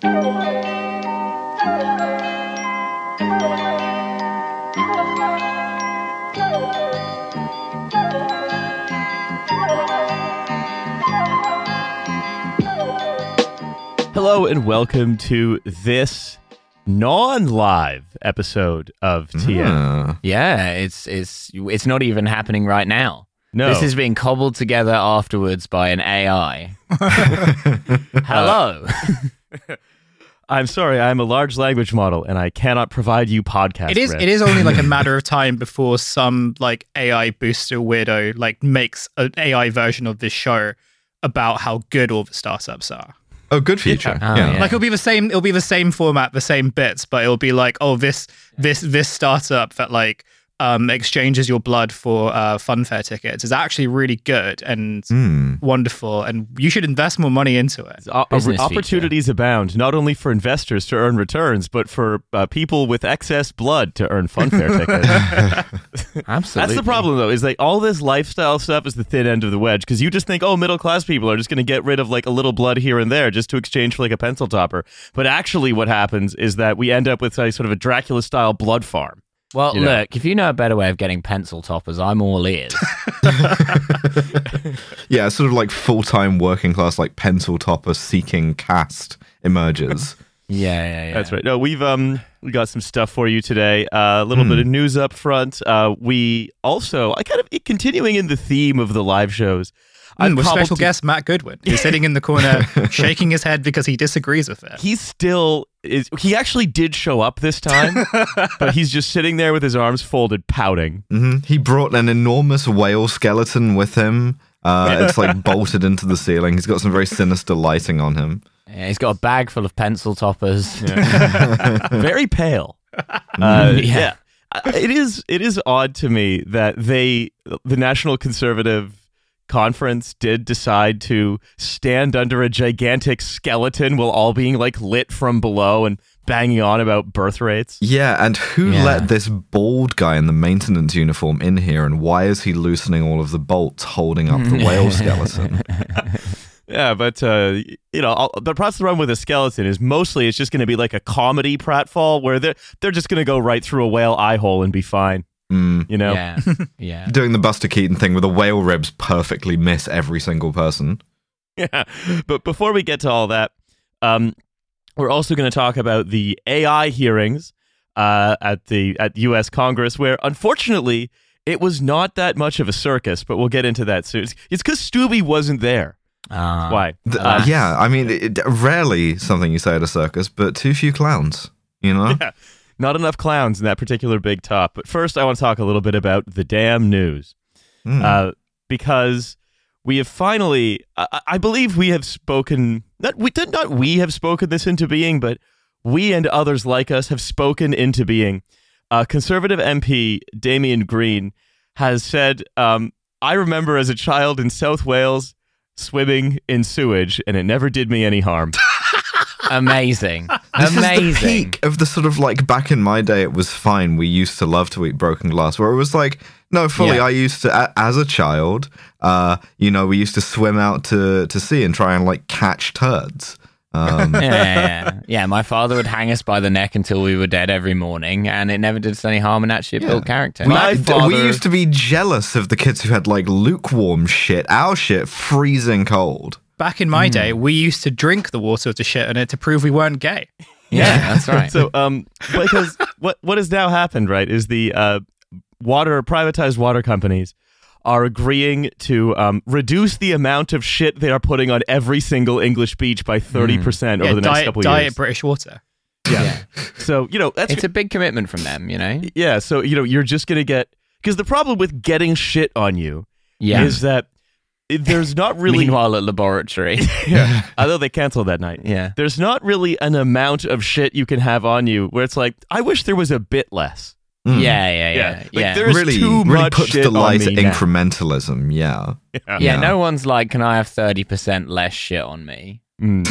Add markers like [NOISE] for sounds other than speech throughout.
Hello and welcome to this non-live episode of TM. Ah. Yeah, it's it's it's not even happening right now. No, This is being cobbled together afterwards by an AI. [LAUGHS] Hello. [LAUGHS] I'm sorry, I'm a large language model and I cannot provide you podcast. It is. rights. It is only like a [LAUGHS] matter of time before some like AI booster weirdo like makes an AI version of this show about how good all the startups are. Oh, good future. Oh, yeah. yeah. Like it'll be the same. It'll be the same format, the same bits, but it'll be like, oh, this this this startup that like um exchanges your blood for uh funfair tickets is actually really good and Hmm. wonderful, and you should invest more money into it. O- Business opportunities abound, not only for investors to earn returns, but for uh, people with excess blood to earn funfair [LAUGHS] tickets. Absolutely. [LAUGHS] That's the problem, though, is like all this lifestyle stuff is the thin end of the wedge because you just think, oh, middle class people are just going to get rid of like a little blood here and there just to exchange for like a pencil topper. But actually, what happens is that we end up with a sort of a Dracula style blood farm. Well, you know. look, if you know a better way of getting pencil toppers, I'm all ears. [LAUGHS] [LAUGHS] Yeah, sort of like full time working class, like pencil topper seeking cast emerges. [LAUGHS] yeah, yeah, yeah. That's right. No, we've um we got some stuff for you today. Uh, a little bit of news up front. Uh, we also I kind of continuing in the theme of the live shows. I've Mm, with special to- guest Matt Goodwin, who's sitting in the corner, [LAUGHS] shaking his head because he disagrees with it. He still is. He actually did show up this time, [LAUGHS] but he's just sitting there with his arms folded, pouting. hmm He brought an enormous whale skeleton with him. Uh, it's like [LAUGHS] bolted into the ceiling. He's got some very sinister lighting on him. Yeah, he's got a bag full of pencil toppers. very pale. Uh, yeah. Uh, It is it is odd to me that they the National Conservative Conference did decide to stand under a gigantic skeleton while all being like lit from below and banging on about birth rates. Yeah, and who Yeah. let this bald guy in the maintenance uniform in here, and why is he loosening all of the bolts holding up the whale [LAUGHS] skeleton? [LAUGHS] Yeah, but uh, you know, all, the process run with a skeleton is mostly it's just going to be like a comedy pratfall where they're they're just going to go right through a whale eye hole and be fine. Mm. You know, Yeah, [LAUGHS] yeah. Doing the Buster Keaton thing where the whale ribs perfectly miss every single person. Yeah. But before we get to all that, um, we're also going to talk about the AI hearings uh, at the at U.S. Congress, where unfortunately it was not that much of a circus. But we'll get into that soon. It's because Steube wasn't there. Ah. Why? Th- Alas. yeah, I mean, it, rarely something you say at a circus, but too few clowns. You know? [LAUGHS] Not enough clowns in that particular big top. But first, I want to talk a little bit about the damn news. Mm. uh, because we have finally, I, I believe we have spoken. Not we did not we have spoken this into being, but we and others like us have spoken into being. Uh, Conservative MP Damian Green has said, um, "I remember as a child in South Wales swimming in sewage, and it never did me any harm." [LAUGHS] Amazing. [LAUGHS] This Amazing. is the peak of the sort of like back in my day, it was fine. We used to love to eat broken glass, where it was like, no, fully. Yeah. I used to, as a child, uh, you know, we used to swim out to to sea and try and like catch turds. Um, [LAUGHS] yeah, yeah, yeah. Yeah, my father would hang us by the neck until we were dead every morning, and it never did us any harm and actually built character. we, My we used to be jealous of the kids who had like lukewarm shit. Our shit freezing cold. Back in my day, we used to drink the water to shit in it to prove we weren't gay. yeah, that's [LAUGHS] right. So, um, because [LAUGHS] what what has now happened, right, is the uh, water privatized water companies are agreeing to um, reduce the amount of shit they are putting on every single English beach by thirty percent over yeah, the next diet, couple diet years. British water. yeah. So you know that's It's a big commitment from them, you know? yeah. So you know you're just gonna get because the problem with getting shit on you Yeah. is that it- there's not [LAUGHS] really Meanwhile, at laboratory. [LAUGHS] yeah, although they canceled that night. yeah. There's not really an amount of shit you can have on you where it's like I wish there was a bit less. Mm. Yeah, yeah, yeah. Yeah, Yeah. like There's really, too really much puts shit to on light me now. incrementalism. Yeah. yeah, Yeah. no one's like, can I have 30% less shit on me? Mm.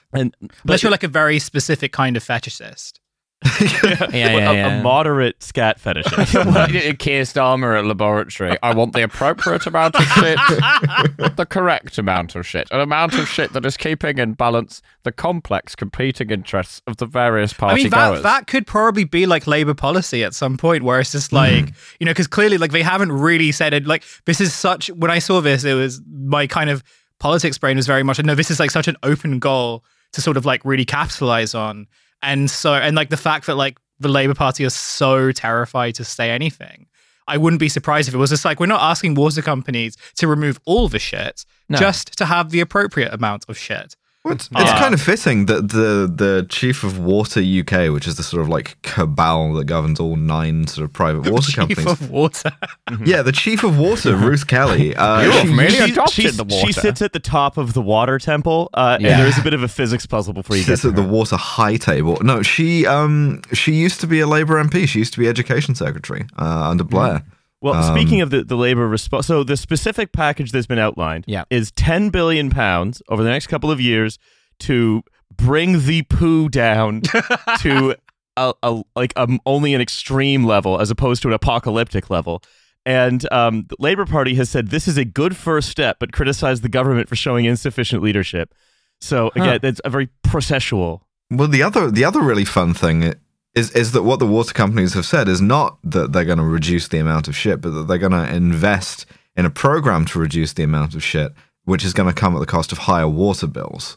[LAUGHS] and Unless but you're like a very specific kind of fetishist. Yeah, a, yeah, a yeah. moderate scat fetishist. [LAUGHS] Keir Starmer at laboratory. I want the appropriate amount of shit, [LAUGHS] the correct amount of shit, an amount of shit that is keeping in balance the complex competing interests of the various I party mean, that, goers. that could probably be like Labour policy at some point where it's just hmm. like, you know, because clearly, like, they haven't really said it. Like, this is such, when I saw this, it was my kind of politics brain was very much, no, this is like such an open goal to sort of like really capitalize on. And so, and like the fact that like the Labour Party is so terrified to say anything. I wouldn't be surprised if it was just like, we're not asking water companies to remove all the shit, No. just to have the appropriate amount of shit. Well, it's, it's Uh, kind of fitting that the the chief of Water UK, which is the sort of like cabal that governs all nine sort of private water Chief companies. of water. [LAUGHS] yeah, the chief of Water, Ruth Kelly. [LAUGHS] Uh, You're she- familiar? She- adopted she's- the She sits at the top of the water temple, uh, Yeah. and there is a bit of a physics puzzle before you get sits to at the water high table. No, she um she used to be a Labour MP. She used to be education secretary uh, under Blair. Well, Um, speaking of the, the labor response, so the specific package that's been outlined Yeah. is 10 billion pounds over the next couple of years to bring the poo down [LAUGHS] to a, a like a, only an extreme level as opposed to an apocalyptic level. And um, the Labor Party has said this is a good first step, but criticized the government for showing insufficient leadership. So again, it's a very processual. Well, the other the other really fun thing is is that what the water companies have said is not that they're going to reduce the amount of shit, but that they're going to invest in a program to reduce the amount of shit, which is going to come at the cost of higher water bills.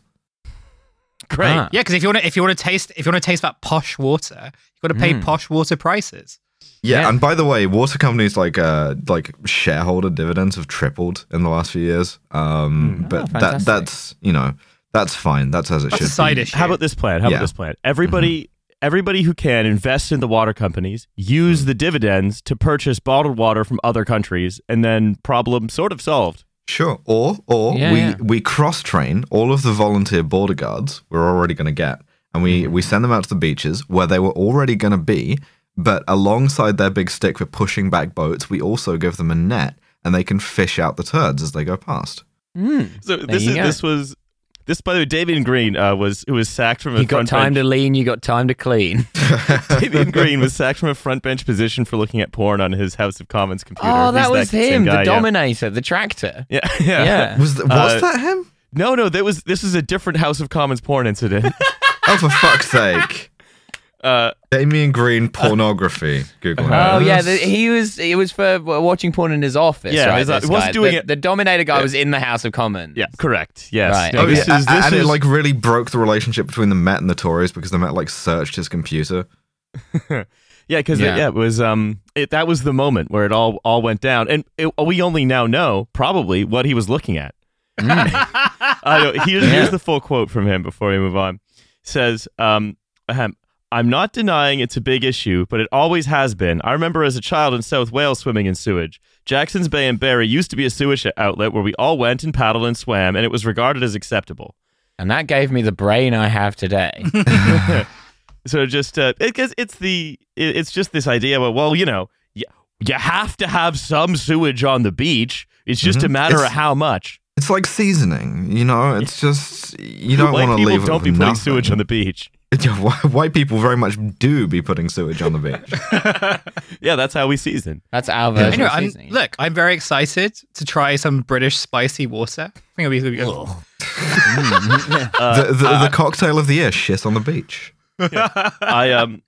Great. Ah. Yeah, because if you want to, if you want to taste, if you want to taste that posh water, you've got to pay Mm. posh water prices. Yeah, Yeah. and by the way, water companies like uh like shareholder dividends have tripled in the last few years. Um, but that that's you know that's fine. That's as it That's should a side be. issue. How about this plan? How Yeah. about this plan? Everybody, everybody who can invest in the water companies, use hmm. the dividends to purchase bottled water from other countries, and then problem sort of solved. Sure. Or or Yeah, we yeah. we cross train all of the volunteer border guards we're already going to get, and we hmm. we send them out to the beaches where they were already going to be. But alongside their big stick for pushing back boats, we also give them a net, and they can fish out the turds as they go past. Hmm. So this is go. this was this by the way, Damian Green uh, was who was sacked from a You got time bench. to lean, you got time to clean. [LAUGHS] Damian Green was sacked from a front bench position for looking at porn on his House of Commons computer. Oh, He's that was same him, guy, the yeah. Dominator, the tractor. Yeah, [LAUGHS] yeah. Yeah. Was th- was Uh, that him? No, no, that was this is a different House of Commons porn incident. [LAUGHS] Oh, for fuck's sake! Uh, Damian Green [LAUGHS] pornography. Google. Oh it. yeah, the, he was. It was for watching porn in his office. Yeah, right, his- he wasn't doing The- it- The Dominator guy was in the House of Commons. yeah, correct. Yes. Right. No, Oh, this yeah, is this and is it like really broke the relationship between the Met and the Tories because the Met like searched his computer. [LAUGHS] Yeah, because Yeah. it, yeah, it was um, it, that was the moment where it all all went down, and it, we only now know probably what he was looking at. [LAUGHS] uh, here's, Yeah. here's the full quote from him before we move on. says, um, ahem, "I'm not denying it's a big issue, but it always has been. I remember as a child in South Wales swimming in sewage. Jackson's Bay and Barry used to be a sewage outlet where we all went and paddled and swam, and it was regarded as acceptable." and that gave me the brain I have today. [LAUGHS] [LAUGHS] So just uh, because it's the it, it's just this idea. Well, well, you know, you, you have to have some sewage on the beach. It's just a Mhm. matter It's- of how much. It's like seasoning, you know. It's just you don't want to leave. it don't with be putting sewage on the beach. [LAUGHS] Yeah, wh- White people very much do be putting sewage on the beach. [LAUGHS] Yeah, that's how we season. That's our version Anyway, of I'm, look, I'm very excited to try some British spicy water. I think it'll be, it'll be good. [LAUGHS] Uh, the the, the cocktail of the year: shit on the beach. I um,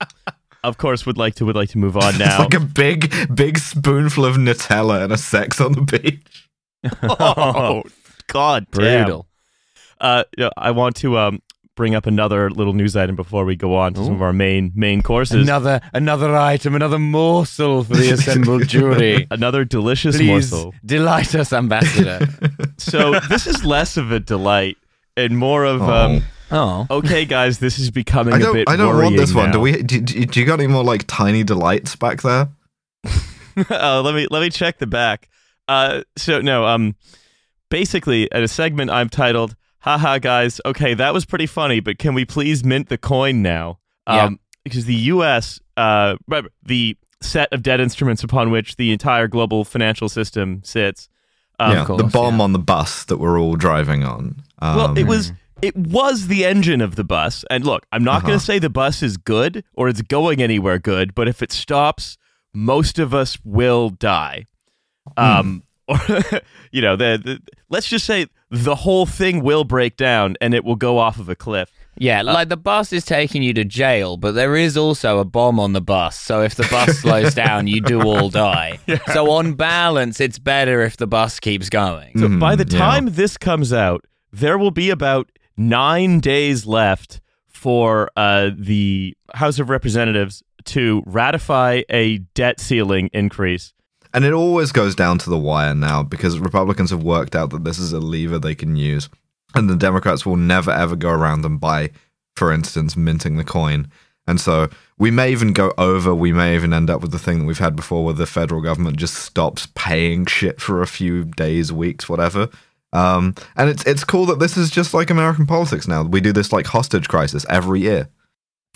of course, would like to would like to move on It's now. like a big big spoonful of Nutella and a sex on the beach. oh, God, damn. brutal. Uh, yeah, I want to um bring up another little news item before we go on to some of our main main courses. Another another item, another morsel for the [LAUGHS] assembled jury. Another delicious Please morsel. delight us, ambassador. [LAUGHS] So this is less of a delight and more of Oh. um. oh, Okay, guys, this is becoming I a don't bit. I don't want this worrying one. Do we? Do, do, do you got any more like tiny delights back there? [LAUGHS] uh, let me let me check the back. Uh, so no, um, basically at a segment I've titled "Haha, guys, okay, that was pretty funny, but can we please mint the coin now?" Yeah. Um, because the U.S. uh, remember, the set of debt instruments upon which the entire global financial system sits. Um, yeah, course, the bomb yeah. on the bus that we're all driving on. Um, Well, it was it was the engine of the bus. And look, I'm not going Uh-huh. to say the bus is good or it's going anywhere good, but if it stops, most of us will die. Um, [LAUGHS] or you know, the, the let's just say the whole thing will break down and it will go off of a cliff. Yeah, like the bus is taking you to jail, but there is also a bomb on the bus. So if the bus [LAUGHS] slows down, you do all die. [LAUGHS] So on balance, it's better if the bus keeps going. So by the yeah. time this comes out, there will be about nine days left for uh, the House of Representatives to ratify a debt ceiling increase. And it always goes down to the wire now because Republicans have worked out that this is a lever they can use. And the Democrats will never ever go around and buy, for instance, minting the coin. And so we may even go over, we may even end up with the thing that we've had before where the federal government just stops paying shit for a few days, weeks, whatever. Um, and it's it's cool that this is just like American politics now. We do this like hostage crisis every year.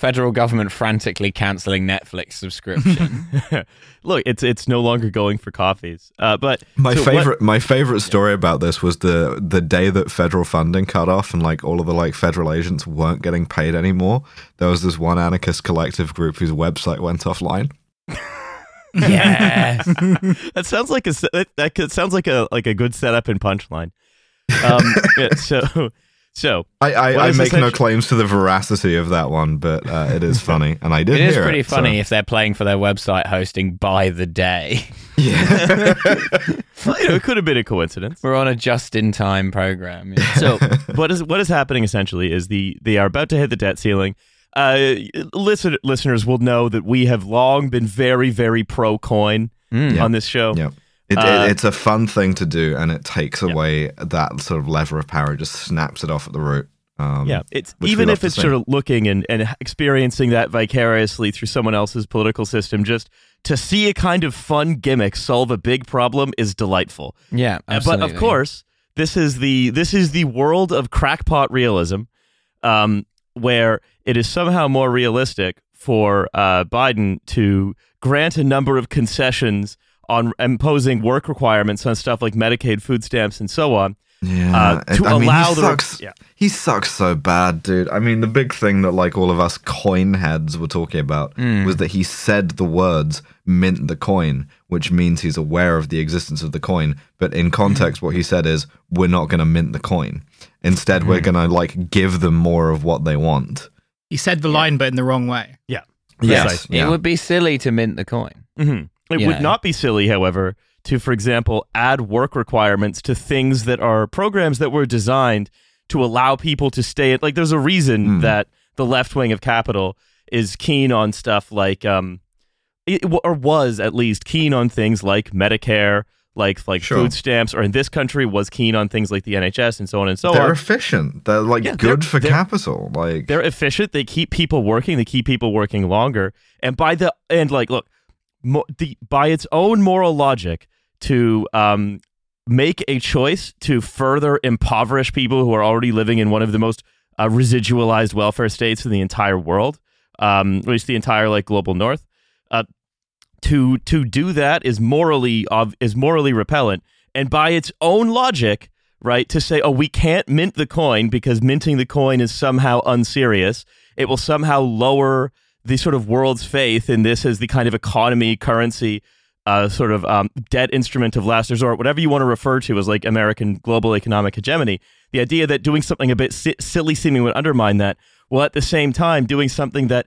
Federal government frantically canceling Netflix subscription. [LAUGHS] [LAUGHS] Look, it's it's no longer going for coffees. Uh, but My so what- favorite my favorite story about this was the the day that federal funding cut off and like all of the like federal agents weren't getting paid anymore. There was this one anarchist collective group whose website went offline. [LAUGHS] yes. that sounds like a that, that sounds like a like a good setup and punchline. Um, yeah, so so I I, I make no claims to the veracity of that one, but uh, it is [LAUGHS] funny, and I did. It is hear pretty it, so- funny if they're playing for their website hosting by the day. [LAUGHS] Yeah, [LAUGHS] you know, it could have been a coincidence. We're on a just-in-time program. yeah. So what is what is happening essentially is the they are about to hit the debt ceiling. Uh, listen, listeners will know that we have long been very very pro coin Mm. On this show. yeah. It, Uh, it, it's a fun thing to do, and it takes away that sort of lever of power. It just snaps it off at the root. Um, Yeah, it's even if it's sort of looking and, and experiencing that vicariously through someone else's political system, just to see a kind of fun gimmick solve a big problem is delightful. Yeah, Uh, absolutely. But of course, this is the this is the world of crackpot realism, um, where it is somehow more realistic for uh, Biden to grant a number of concessions on imposing work requirements on stuff like Medicaid, food stamps, and so on. Yeah, uh, to I mean, allow he the- sucks. yeah. He sucks so bad, dude. I mean, the big thing that like all of us coin heads were talking about Hmm. was that he said the words "mint the coin," which means he's aware of the existence of the coin. But in context, what he said is, "We're not going to mint the coin. Instead, Hmm. we're going to like give them more of what they want." He said the line, but in the wrong way. Yeah. Yes, Precisely. yeah. It would be silly to mint the coin. hmm It Yeah. would not be silly, however, to, for example, add work requirements to things that are programs that were designed to allow people to stay at. Like, there's a reason Hmm. that the left wing of capital is keen on stuff like, um, it, or was at least keen on things like Medicare, like like Sure. food stamps, or in this country was keen on things like the NHS and so on and so on. they're efficient. They're like Yeah, good they're- for they're- capital. Like They're efficient. They keep people working. They keep people working longer. And by the and like, look, mo- the by its own moral logic, to um, make a choice to further impoverish people who are already living in one of the most uh, residualized welfare states in the entire world, um, at least the entire like global north. Uh, to to do that is morally of is morally repellent, and by its own logic, right? To say, oh, we can't mint the coin because minting the coin is somehow unserious. It will somehow lower the sort of world's faith in this as the kind of economy, currency, uh, sort of um, debt instrument of last resort, whatever you want to refer to as like American global economic hegemony. The idea that doing something a bit si- silly seeming would undermine that, while at the same time doing something that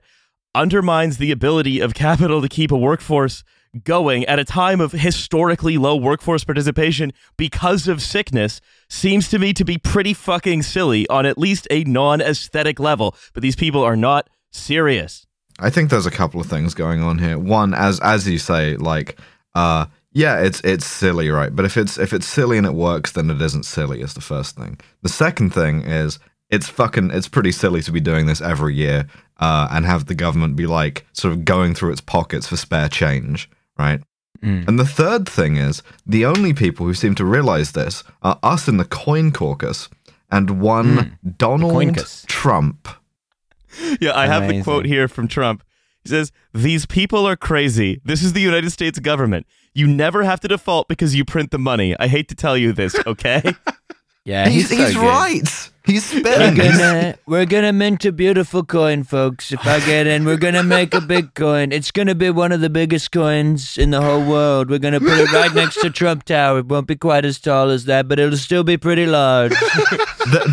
undermines the ability of capital to keep a workforce going at a time of historically low workforce participation because of sickness seems to me to be pretty fucking silly on at least a non aesthetic level. But these people are not serious. I think there's a couple of things going on here. One, as as you say, like, uh, yeah, it's it's silly, right? But if it's if it's silly and it works, then it isn't silly. Is the first thing. The second thing is it's fucking it's pretty silly to be doing this every year uh, and have the government be like sort of going through its pockets for spare change, right? Mm. And the third thing is the only people who seem to realize this are us in the coin caucus and one Donald Trump. Yeah, I have the quote here from Trump. He says, These people are crazy. This is the United States government. You never have to default because you print the money. I hate to tell you this, okay? [LAUGHS] Yeah, He's, he's, so he's good. right. He's We're gonna [LAUGHS] we're gonna mint a beautiful coin, folks. If I get in, we're gonna make a big coin. It's gonna be one of the biggest coins in the whole world. We're gonna put it right next to Trump Tower. It won't be quite as tall as that, but it'll still be pretty large. [LAUGHS]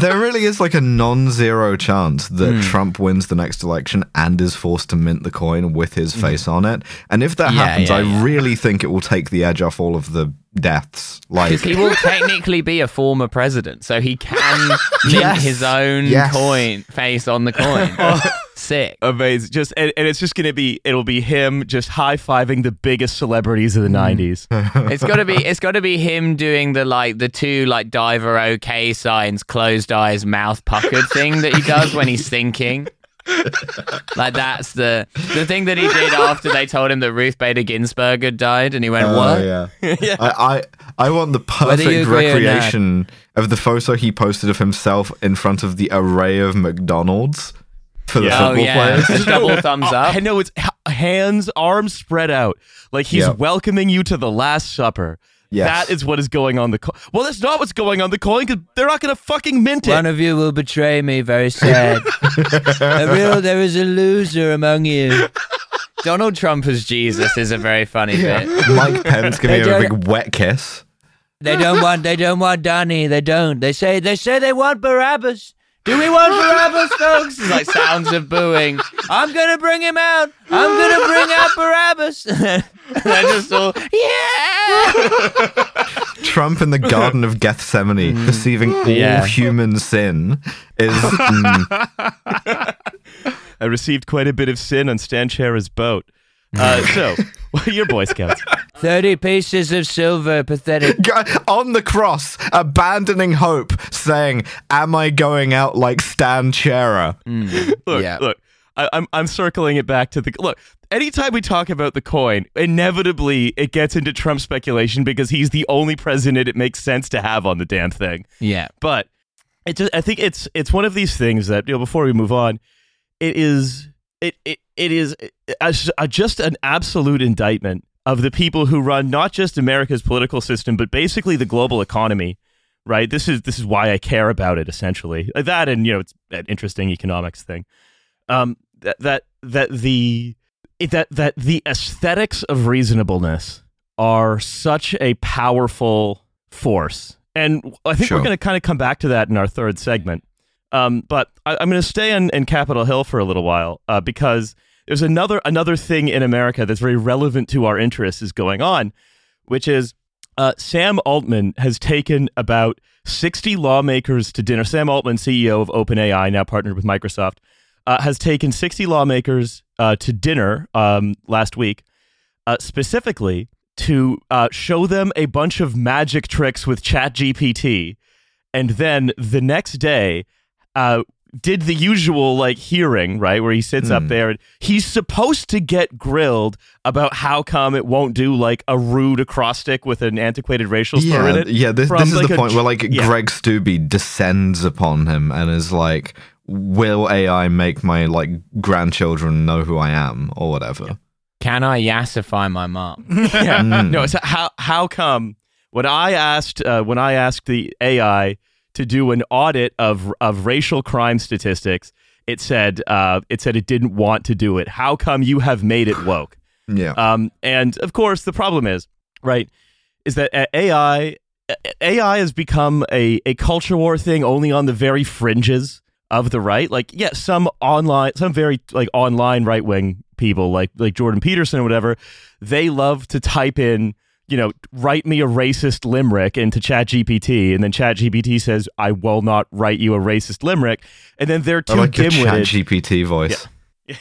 There really is like a non-zero chance that hmm. Trump wins the next election and is forced to mint the coin with his hmm. face on it. And if that Yeah, happens, yeah, I yeah. really think it will take the edge off all of the deaths. Like he will technically be a former president, so he can [LAUGHS] mint Yes. his own Yes. coin face on the coin. [LAUGHS] Oh. Sick. Amazing. Just and, and it's just gonna be it'll be him just high fiving the biggest celebrities of the mm. nineties. [LAUGHS] It's gotta be it's gotta be him doing the like the two like diver okay signs, closed eyes, mouth puckered thing that he does when he's thinking. Like that's the the thing that he did after they told him that Ruth Bader Ginsburg had died, and he went, Oh, "What?" yeah. [LAUGHS] I, I I want the perfect agree or not. recreation of the photo he posted of himself in front of the array of McDonald's for the Yeah. Oh football yeah, players. Just double thumbs [LAUGHS] up. I know it's hands, arms spread out, like he's Yep. welcoming you to the Last Supper. Yes. That is what is going on the coin. Well, that's not what's going on the coin because they're not going to fucking mint it. One of you will betray me. Very sad. [LAUGHS] a real, there is a loser among you. Donald Trump as Jesus is a very funny bit. Mike Pence giving They him a big wet kiss. They don't want. They don't want Donnie. They don't. They say. They say they want Barabbas. Do we want Barabbas, folks? It's like sounds of booing. I'm gonna bring him out. I'm gonna bring out Barabbas. [LAUGHS] They're just all yeah. Trump in the Garden of Gethsemane, perceiving all Yeah. human sin, is mm, [LAUGHS] I received quite a bit of sin on Stan Chera's boat. Uh, so, what [LAUGHS] are your Boy Scouts? Thirty pieces of silver. Pathetic. [LAUGHS] on the cross, abandoning hope, saying, "Am I going out like Stan Chera?" Hmm. [LAUGHS] Look, Yeah. look. I, I'm I'm circling it back to the look. Anytime we talk about the coin, inevitably it gets into Trump speculation because he's the only president it makes sense to have on the damn thing. Yeah. But it just, I think it's it's one of these things that you know before we move on, it is it it, it is uh, a, a, uh, just an absolute indictment of the people who run not just America's political system but basically the global economy. Right. This is this is why I care about it essentially. That and you know it's an interesting economics thing. Um, that that that the that that the aesthetics of reasonableness are such a powerful force. And I think Sure. we're going to kind of come back to that in our third segment. Um, but I, I'm going to stay in, in Capitol Hill for a little while uh, because there's another another thing in America that's very relevant to our interests is going on, which is uh, Sam Altman has taken about 60 lawmakers to dinner. Sam Altman, CEO of OpenAI, now partnered with Microsoft, uh, has taken 60 lawmakers uh, to dinner um, last week, uh, specifically to uh, show them a bunch of magic tricks with ChatGPT, and then the next day uh, did the usual like hearing, right, where he sits up there and he's supposed to get grilled about how come it won't do like a rude acrostic with an antiquated racial slur in Yeah, it. yeah. This, from, this is like, the point j- where like yeah. Greg Steube descends upon him and is like, "Will AI make my like grandchildren know who I am or whatever?" Can I yassify my mom? yeah. [LAUGHS] Mm. No, so how how come when I asked uh, when I asked the AI to do an audit of of racial crime statistics, it said uh, it said it didn't want to do it. How come you have made it woke? [SIGHS] Yeah. Um, and of course, the problem is right is that uh, AI AI has become a a culture war thing only on the very fringes of the right. Like, yeah, some online, some very like online right wing people, like like Jordan Peterson or whatever, they love to type in. You know, write me a racist limerick into ChatGPT, and then ChatGPT says, "I will not write you a racist limerick," and then they're I too like your dim-witted. Chat voice.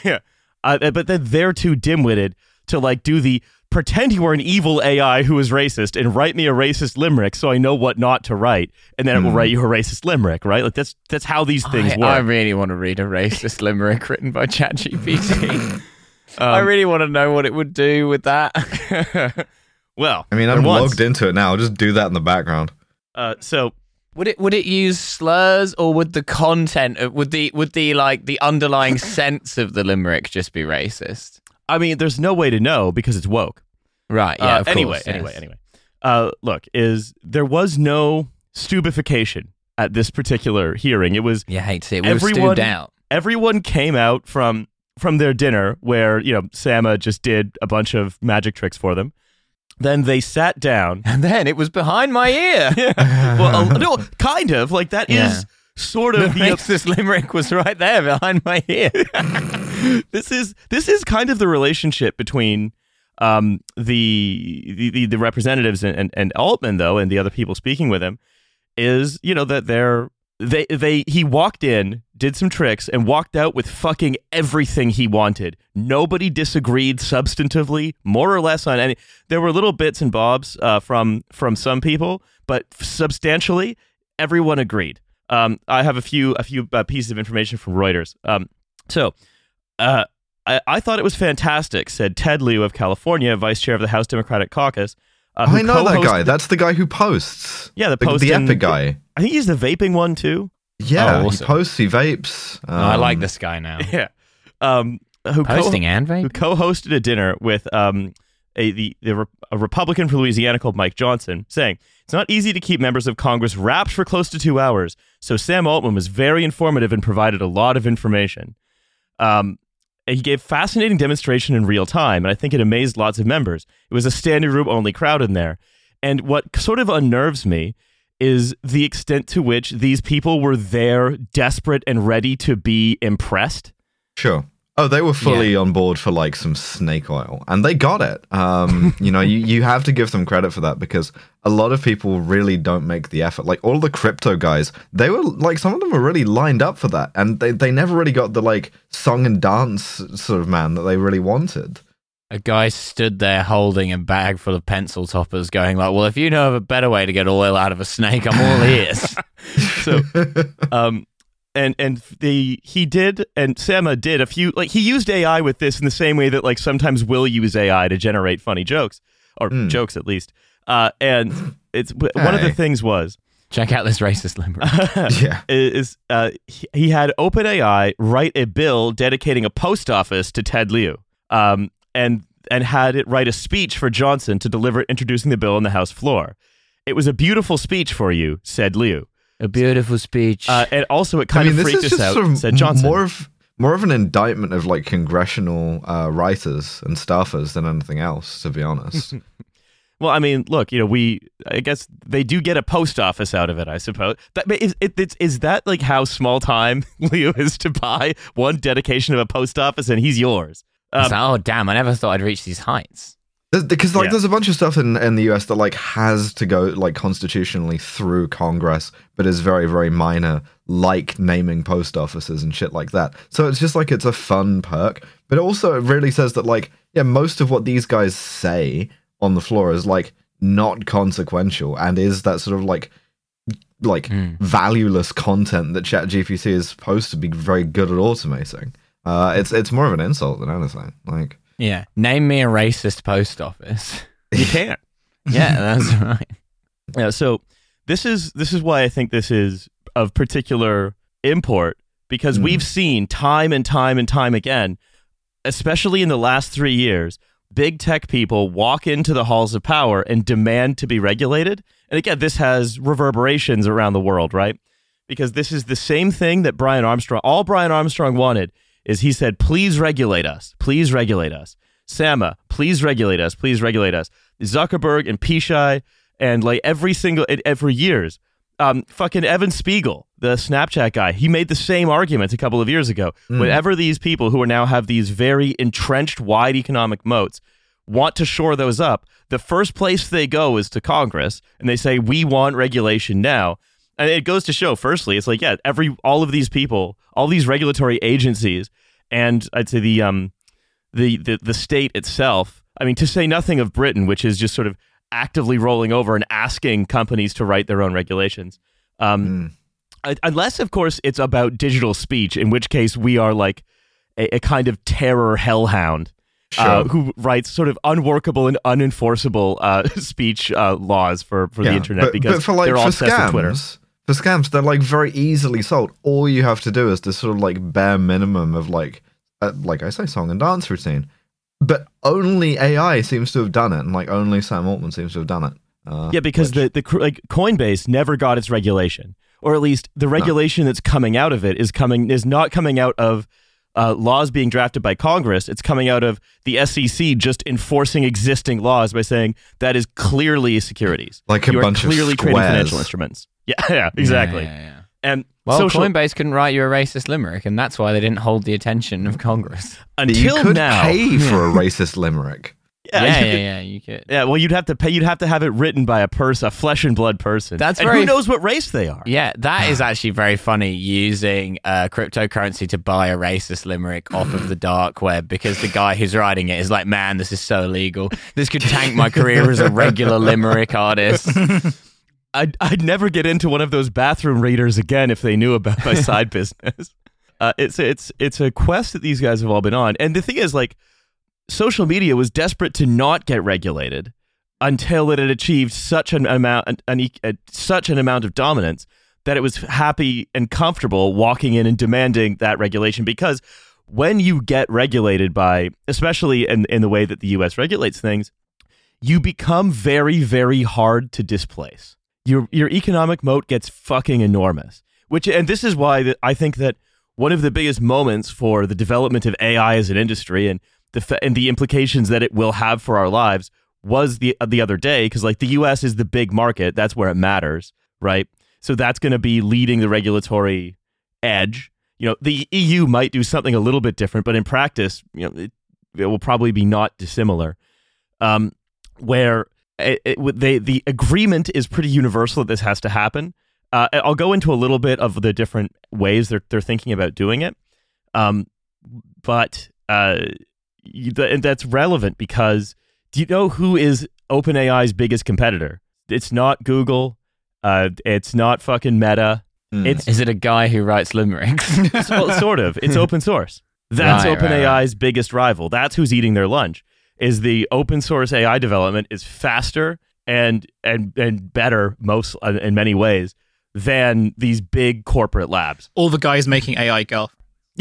Yeah. [LAUGHS] Uh, but then they're too dim-witted to like do the pretend you are an evil AI who is racist and write me a racist limerick so I know what not to write, and then it will write you a racist limerick, right? Like that's that's how these things I, work. I really want to read a racist [LAUGHS] limerick written by [LAUGHS] ChatGPT. I really want to know what it would do with that. Well, I mean, I'm was. logged into it now. I'll just do that in the background. Uh, so Would it would it use slurs or would the content of, would the would the like the underlying [LAUGHS] sense of the limerick just be racist? I mean, there's no way to know because it's woke. Right. Yeah. Uh, of anyway, course, anyway, yes. anyway. Uh, look, is there was no stupefaction at this particular hearing. It was You hate to see it. We Everyone- out. everyone came out from from their dinner where you know Sama just did a bunch of magic tricks for them. Then they sat down. [LAUGHS] And then it was behind my ear. [LAUGHS] [LAUGHS] well, a- no, kind of like that is Yeah. sort of the, racist limerick was right there behind my ear. this is this is kind of the relationship between um, the, the the the representatives and, and and Altman though and the other people speaking with him is you know that they're they they he walked in did some tricks and walked out with fucking everything he wanted nobody disagreed substantively more or less on any there were little bits and bobs uh, from from some people but substantially everyone agreed um, I have a few a few uh, pieces of information from Reuters um, so uh, I, I thought it was fantastic, said Ted Lieu of California, vice chair of the House Democratic Caucus. Uh, I know that co-hosted- guy. That's the guy who posts. Yeah, the the, post the in- epic guy. I think he's the vaping one too. Yeah, Oh, awesome. he posts, he vapes. No, I like um, this guy now. [LAUGHS] Yeah. Um, who co- Posting and who co-hosted a dinner with um, a the, the a Republican from Louisiana called Mike Johnson, saying it's not easy to keep members of Congress wrapped for close to two hours. So Sam Altman was very informative and provided a lot of information. Um, and he gave fascinating demonstration in real time, and I think it amazed lots of members. It was a standing room only crowd in there, and what sort of unnerves me is the extent to which these people were there, desperate and ready to be impressed. Sure. Oh, they were fully on board for like some snake oil, and they got it. Um, [LAUGHS] you know, you, you have to give them credit for that because a lot of people really don't make the effort. Like all the crypto guys, they were like some of them were really lined up for that, and they they never really got the like song and dance sort of man that they really wanted. A guy stood there holding a bag full of pencil toppers, going like, "Well, if you know of a better way to get oil out of a snake, I'm all ears." [LAUGHS] [LAUGHS] So, um, and and the he did and Sama did a few like he used AI with this in the same way that like sometimes we'll use AI to generate funny jokes or Hmm. jokes at least. Uh, and [LAUGHS] it's one of the things was Check out this racist limerick. [LAUGHS] yeah. [LAUGHS] is uh, he, he had OpenAI write a bill dedicating a post office to Ted Lieu, um, and and had it write a speech for Johnson to deliver introducing the bill on the House floor. It was a beautiful speech for you, said Lieu. A beautiful speech. Uh, and also, it I kind mean, of this freaked is us just out, sort of said Johnson. more of more of an indictment of like congressional uh, writers and staffers than anything else, to be honest. [LAUGHS] well, I mean, look, you know, we, I guess they do get a post office out of it, I suppose. That, but is, it, it's, is that like how small time [LAUGHS] Lieu is to buy one dedication of a post office and he's yours? Um, It's like, oh damn! I never thought I'd reach these heights. Because like Yeah. there's a bunch of stuff in, in the US that like has to go like constitutionally through Congress, but is very very minor, like naming post offices and shit like that. So it's just like it's a fun perk, but also it really says that like yeah, most of what these guys say on the floor is like not consequential and is that sort of like like Hmm. valueless content that ChatGPT is supposed to be very good at automating. Uh, it's it's more of an insult than anything. Like Yeah. Name me a racist post office. you can't. [LAUGHS] yeah, that's [LAUGHS] right. Yeah, so this is this is why I think this is of particular import because Mm. we've seen time and time and time again, especially in the last three years, big tech people walk into the halls of power and demand to be regulated. And again, this has reverberations around the world, right? Because this is the same thing that Brian Armstrong, all Brian Armstrong wanted is he said, please regulate us, please regulate us. Sama, please regulate us, please regulate us. Zuckerberg and Pichai and like every single every years. Um, fucking Evan Spiegel, the Snapchat guy, he made the same argument a couple of years ago. Whenever these people who are now have these very entrenched, wide economic moats want to shore those up, the first place they go is to Congress and they say, "We want regulation now." And it goes to show, firstly, it's like, yeah, every all of these people, all these regulatory agencies, and I'd say the um the the, the state itself. I mean, to say nothing of Britain, which is just sort of actively rolling over and asking companies to write their own regulations. Um, mm. unless, of course, it's about digital speech, in which case we are like a, a kind of terror hellhound. Uh, who writes sort of unworkable and unenforceable uh, [LAUGHS] speech uh, laws for, for the internet because but for like they're all for with Twitter. Scams, for scams, they're like very easily sold. All you have to do is this sort of like bare minimum of like, uh, like I say, song and dance routine. But only AI seems to have done it, and like only Sam Altman seems to have done it. Uh, Yeah, because which- the the like Coinbase never got its regulation. or at least the regulation that's coming out of it is coming is not coming out of uh, laws being drafted by Congress. It's coming out of the SEC just enforcing existing laws by saying that is clearly securities. Like a you bunch are of clearly trading financial instruments. Yeah, [LAUGHS] yeah, exactly. Yeah, yeah, yeah. And Well, social Coinbase couldn't write you a racist limerick, and that's why they didn't hold the attention of Congress. [LAUGHS] until you could now, pay [LAUGHS] for a racist limerick. yeah, yeah, yeah, could- yeah, you could. yeah, well, you'd have to pay. You'd have to have it written by a person, a flesh and blood person. That's and very- who knows what race they are. Yeah, that is [SIGHS] actually very funny using uh, cryptocurrency to buy a racist limerick off of the dark web because the guy who's writing it is like, man, this is so illegal. This could tank my career as a regular limerick artist. I'd, I'd never get into one of those bathroom readers again if they knew about my [LAUGHS] side business. Uh, it's it's it's a quest that these guys have all been on, and the thing is, like, social media was desperate to not get regulated until it had achieved such an amount, an, an, uh, such an amount of dominance that it was happy and comfortable walking in and demanding that regulation. Because when you get regulated by, especially in in the way that the U.S. regulates things, you become very very hard to displace your your economic moat gets fucking enormous. Which and this is why I think that one of the biggest moments for the development of AI as an industry and the and the implications that it will have for our lives was the the other day because like the U.S. is the big market. That's where it matters, right? So that's going to be leading the regulatory edge. You know, the EU might do something a little bit different, but in practice, you know, it, it will probably be not dissimilar. Um, where it, it, they the agreement is pretty universal that this has to happen. Uh, I'll go into a little bit of the different ways they're they're thinking about doing it, um, but uh, you- th- and that's relevant because do you know who is OpenAI's biggest competitor? It's not Google. Uh, it's not fucking Meta. It's Is it a guy who writes limericks? well, sort of. It's [LAUGHS] open source. That's Right, right, OpenAI's biggest rival. That's who's eating their lunch. Is the open source AI development is faster and and and better most uh, in many ways than these big corporate labs. All the guys making AI girl.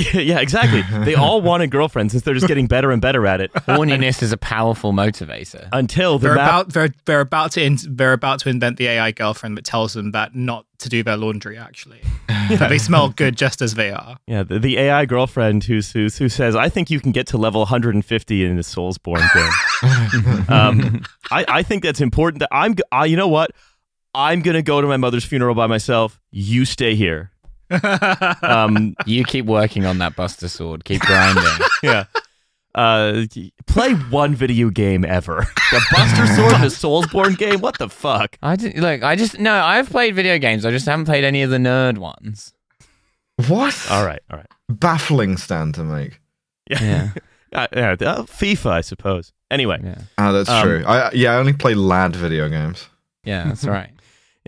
[LAUGHS] yeah, exactly. They all [LAUGHS] want a girlfriend since they're just getting better and better at it [LAUGHS] Horniness is a powerful motivator. until the They're map. about they're they're about to in, they're about to invent the AI girlfriend that tells them that not to do their laundry actually. that they smell good just as they are. yeah, the, the AI girlfriend who's, who's who says, "I think you can get to level 150 in the Soulsborne game." um, I, I think that's important. That I'm, g- I, you know what? I'm gonna go to my mother's funeral by myself. You stay here. [LAUGHS] Um, You keep working on that Buster Sword. Keep grinding. [LAUGHS] yeah. Uh, play one video game ever. The Buster Sword and the [LAUGHS] Soulsborne game. What the fuck? I didn't look. I just no. I've played video games. I just haven't played any of the nerd ones. what? All right, all right. Baffling stand to make. Yeah, Uh, yeah, uh, FIFA, I suppose. Anyway, yeah, Ah, that's Um, true. I yeah, I only play lad video games. yeah. That's right.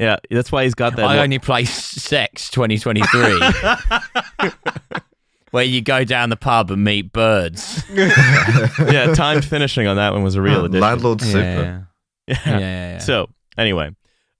Yeah, that's why he's got that. I lo- only play Sex 2023, [LAUGHS] where you go down the pub and meet birds. [LAUGHS] yeah, timed finishing on that one was a real addition. Landlord Yeah, Super. yeah, yeah. yeah, yeah. So anyway,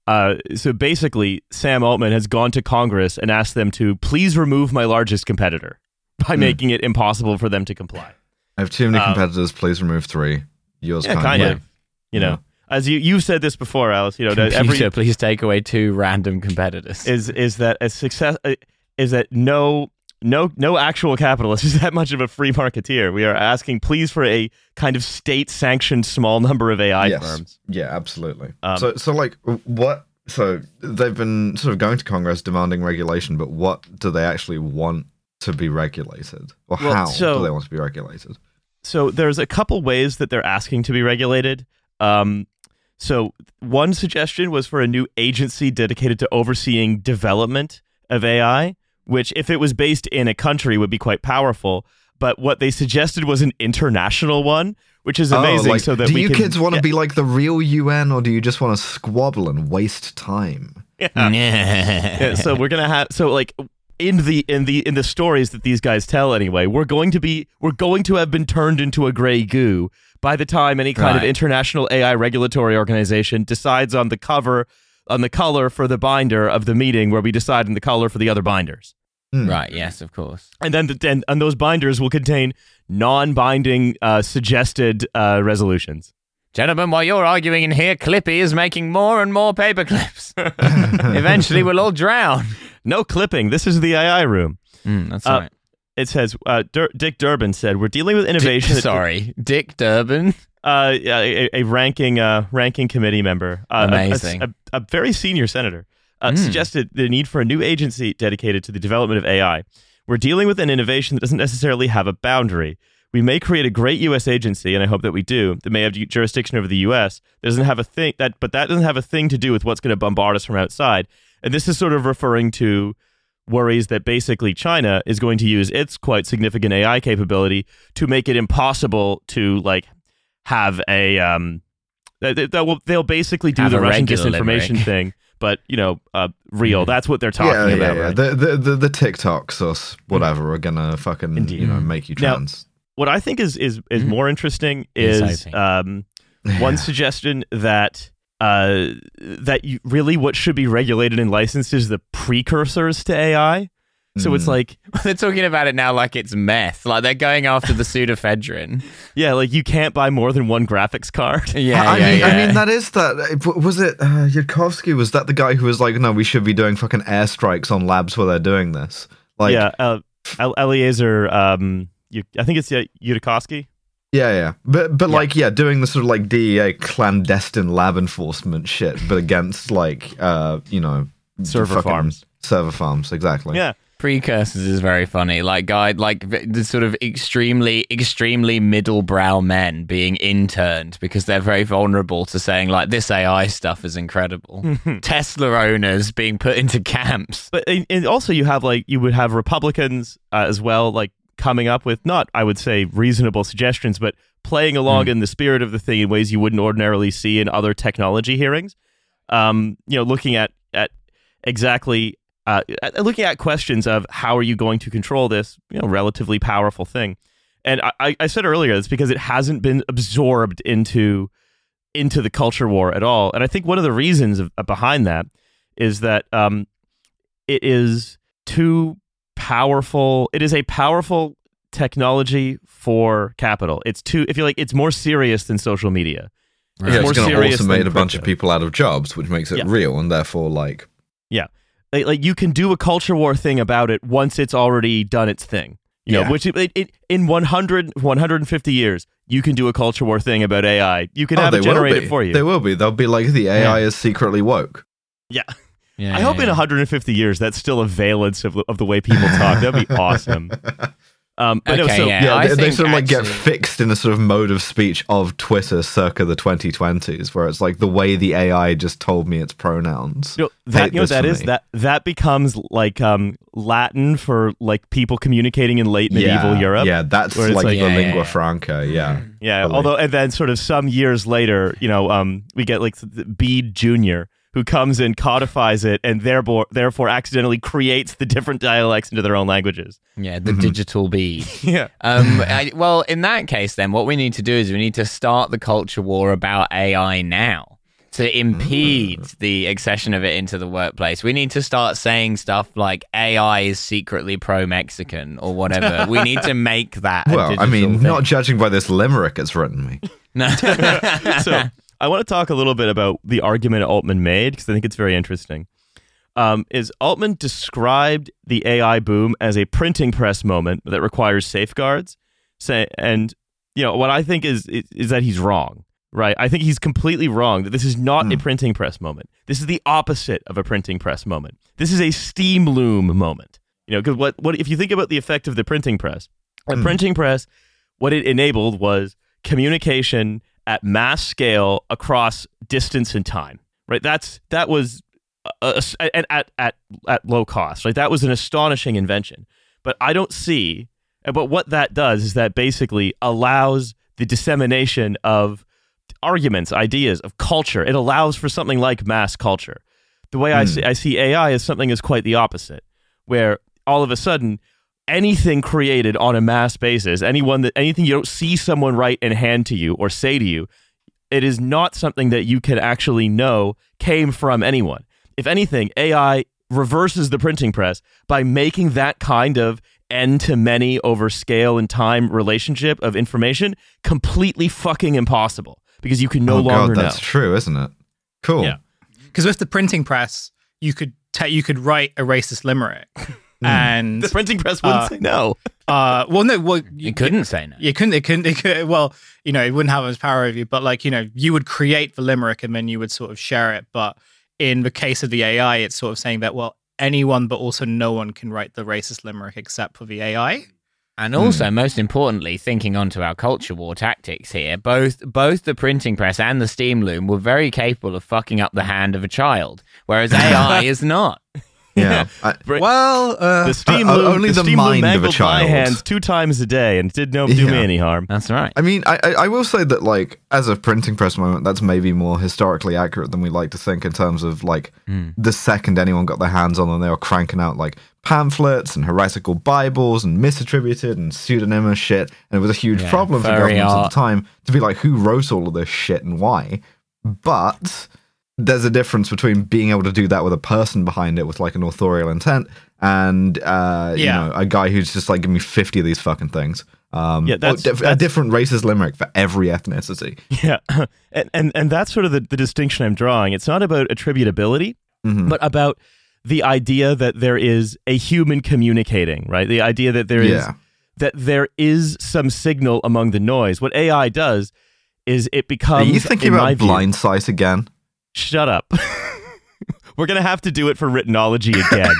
uh, so basically, Sam Altman has gone to Congress and asked them to please remove my largest competitor by Hmm. making it impossible for them to comply. I have too many Um, competitors. Please remove three. Yours Yeah, kind, kind of. of. You know, as you you've said this before, Alice. You know, Computer, every [LAUGHS] please take away two random competitors. is is that a success uh, is that no no no actual capitalist [LAUGHS] is that much of a free marketeer. We are asking please for a kind of state sanctioned small number of AI Yes. firms. Yeah, absolutely. Um, so, so like, what? So they've been sort of going to Congress demanding regulation, but what do they actually want to be regulated, or Well, how so- do they want to be regulated? So there's a couple ways that they're asking to be regulated. Um, so one suggestion was for a new agency dedicated to overseeing development of AI, which if it was based in a country would be quite powerful. But what they suggested was an international one, which is oh, amazing. Oh, like, so that do we you can, kids want to yeah, be like the real UN, or do you just want to squabble and waste time? Yeah, [LAUGHS] so we're gonna have so like in the in the in the stories that these guys tell anyway we're going to be we're going to have been turned into a gray goo by the time any kind of international ai regulatory organization decides on the cover on the color for the binder of the meeting where we decide on the color for the other binders Hmm. right. Yes, of course. and then the, and, and those binders will contain non-binding uh, suggested uh, resolutions Gentlemen, while you're arguing in here, Clippy is making more and more paper clips. [LAUGHS] Eventually, we'll all drown. No clipping. This is the AI room. Mm, that's Uh, right. It says uh, Dur- Dick Durbin said we're dealing with innovation. that- [LAUGHS] Sorry, Dick Durbin. uh, a, a ranking uh, ranking committee member, uh, a- a- Amazing. a, a very senior senator, uh, Mm. suggested the need for a new agency dedicated to the development of AI. We're dealing with an innovation that doesn't necessarily have a boundary. We may create a great U.S. agency, and I hope that we do. That may have jurisdiction over the U.S. That doesn't have a thing that, but that doesn't have a thing to do with what's going to bombard us from outside. And this is sort of referring to worries that basically China is going to use its quite significant AI capability to make it impossible to like have a um they, they- they'll they'll basically do Have the Russian disinformation limerick. thing, but you know, uh, real. Mm. That's what they're talking yeah, yeah, about, yeah. right? The, the the the TikToks or s- whatever are gonna fucking Indeed. you know make you Now- trans. what I think is is is Mhm. more interesting is think. um one [LAUGHS] suggestion that uh that you, really what should be regulated and licensed is the precursors to AI. So it's Mm. like [LAUGHS] They're talking about it now like it's meth. Like they're going after the pseudoephedrine. [LAUGHS] yeah, like you can't buy more than one graphics card. [LAUGHS] Yeah, I yeah, mean, yeah. I mean, that is that. Was it uh, Yudkowsky? Was that the guy who was like, "No, we should be doing fucking airstrikes on labs where they're doing this"? Like, yeah, uh, Eliezer um you, I think it's uh, Yudkowsky. Yeah, yeah. But but Yeah. like, yeah, doing the sort of like DEA clandestine lab enforcement shit, but against like, uh, you know, Server farms. Server farms, exactly. Yeah. Precursors is very funny. Like guy, like the sort of extremely, extremely middle brow men being interned because they're very vulnerable to saying like this AI stuff is incredible. [LAUGHS] Tesla owners being put into camps. But and and also you have like you would have Republicans uh, as well, like coming up with not I would say reasonable suggestions, but playing along in the spirit of the thing in ways you wouldn't ordinarily see in other technology hearings. Um, you know, looking at at exactly uh, looking at questions of how are you going to control this, you know, relatively powerful thing. And I- I, said earlier it's because it hasn't been absorbed into into the culture war at all. And I think one of the reasons of, behind that is that um, it is too powerful. It is a powerful technology for capital. It's too, if you like, it's more serious than social media. Yeah, It's it's more going to serious automate than a bunch of people out of jobs, which makes it Yeah. real, and therefore, like, Like, like you can do a culture war thing about it once it's already done its thing. You Yeah. know, which it, it, it, in 100, 150 years, you can do a culture war thing about AI. You can oh, have it will generate it for you. They will be. They'll be like the AI is secretly woke. Yeah, [LAUGHS] I hope in 150 years that's still a valence of, of the way people talk. That'd be awesome. [LAUGHS] Um, but no, Okay, so yeah. Yeah, they, they sort of like get fixed in a sort of mode of speech of Twitter circa the 2020s, where it's like the way the AI just told me its pronouns. You know, that you know what this that me. that that becomes like um Latin for like people communicating in late medieval yeah, Europe. Yeah, that's where like, like- the Yeah, yeah, lingua yeah. franca. Yeah. Yeah, although and then sort of some years later, you know, um, we get like the Bede Junior who comes and codifies it and therefore therefore accidentally creates the different dialects into their own languages. yeah, the digital Bede. [LAUGHS] Yeah, Um, I, well, in that case, then what we need to do is we need to start the culture war about AI now to impede Mm. the accession of it into the workplace. We need to start saying stuff like AI is secretly pro-Mexican or whatever. we need to make that. a [LAUGHS] Well, I mean, thing. not judging by this limerick it's written me. [LAUGHS] No. so I want to talk a little bit about the argument Altman made because I think it's very interesting. Um, is Altman described the AI boom as a printing press moment that requires safeguards? Say, and you know what I think is, is is that he's wrong. Right, I think he's completely wrong that this is not a Hmm. printing press moment. This is the opposite of a printing press moment. This is a steam loom moment. You know, because what what if you think about the effect of the printing press? The Hmm. printing press, what it enabled was communication at mass scale across distance and time. Right, that's that was a- and at at at low cost. Right, that was an astonishing invention. But I don't see. But what that does is that basically allows the dissemination of arguments, ideas, of culture. It allows for something like mass culture. The way I Hmm. see I see AI as something is quite the opposite, where all of a sudden anything created on a mass basis, anyone that anything you don't see someone write and hand to you or say to you, it is not something that you can actually know came from anyone. If anything, AI reverses the printing press by making that kind of end to many over scale and time relationship of information completely fucking impossible. because you can no oh longer god, that's know. true, isn't it? Cool. Yeah. Because with the printing press, you could ta- you could write a racist limerick, [LAUGHS] and The printing press wouldn't Uh, say no. uh, well, no, well, You couldn't say no. You couldn't. It couldn't. It could, well, you know, it wouldn't have as power over you. But like, you know, you would create the limerick and then you would sort of share it. But in the case of the AI, it's sort of saying that well, anyone but also no one can write the racist limerick except for the AI. And also, most importantly, thinking onto our culture war tactics here, both both the printing press and the steam loom were very capable of fucking up the hand of a child, whereas AI [LAUGHS] is not. Yeah. [LAUGHS] I- Right. Well, uh, The steam uh, loom, only the the steam loom mind of a mangled my child. hands two times a day and did no do me any harm. That's right. I mean, I, I I will say that like as a printing press moment, that's maybe more historically accurate than we like to think in terms of like the second anyone got their hands on them, they were cranking out like pamphlets and heretical Bibles and misattributed and pseudonymous shit, and it was a huge Yeah, problem for governments art. at the time to be like, who wrote all of this shit and why? But there's a difference between being able to do that with a person behind it with like an authorial intent and uh, you know a guy who's just like give me 50 of these fucking things um Yeah, or that's- a different racist limerick for every ethnicity [LAUGHS] Yeah, and, and and that's sort of the, the distinction I'm drawing. It's not about attributability, Mhm. but about the idea that there is a human communicating, right? The idea that there is Yeah. that there is some signal among the noise. What AI does is it becomes are you thinking about Blindsight again Shut up. [LAUGHS] We're gonna have to do it for writtenology again.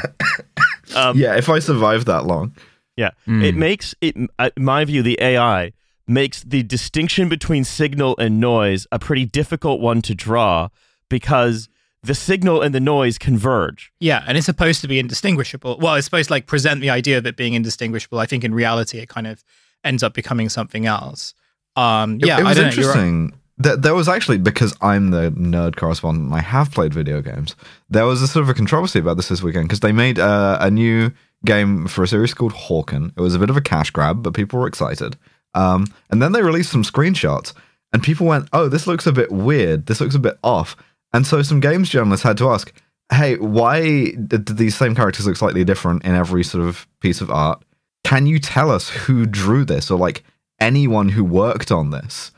[LAUGHS] um, yeah if i survive that long Yeah. Mm. It makes it uh, in my view the AI makes the distinction between signal and noise a pretty difficult one to draw because the signal and the noise converge. yeah, and it's supposed to be indistinguishable. Well, it's supposed to like present the idea of it being indistinguishable. I think in reality, it kind of ends up becoming something else. Um, yeah, it, I was don't know, There, there was actually because I'm the nerd correspondent and I have played video games. There was a sort of a controversy about this this weekend because they made uh, a new game for a series called Hawken. It was a bit of a cash grab, but people were excited. Um, and then they released some screenshots, and people went, "Oh, this looks a bit weird. This looks a bit off." And so some games journalists had to ask, "Hey, why did these same characters look slightly different in every sort of piece of art? Can you tell us who drew this, or like anyone who worked on this?"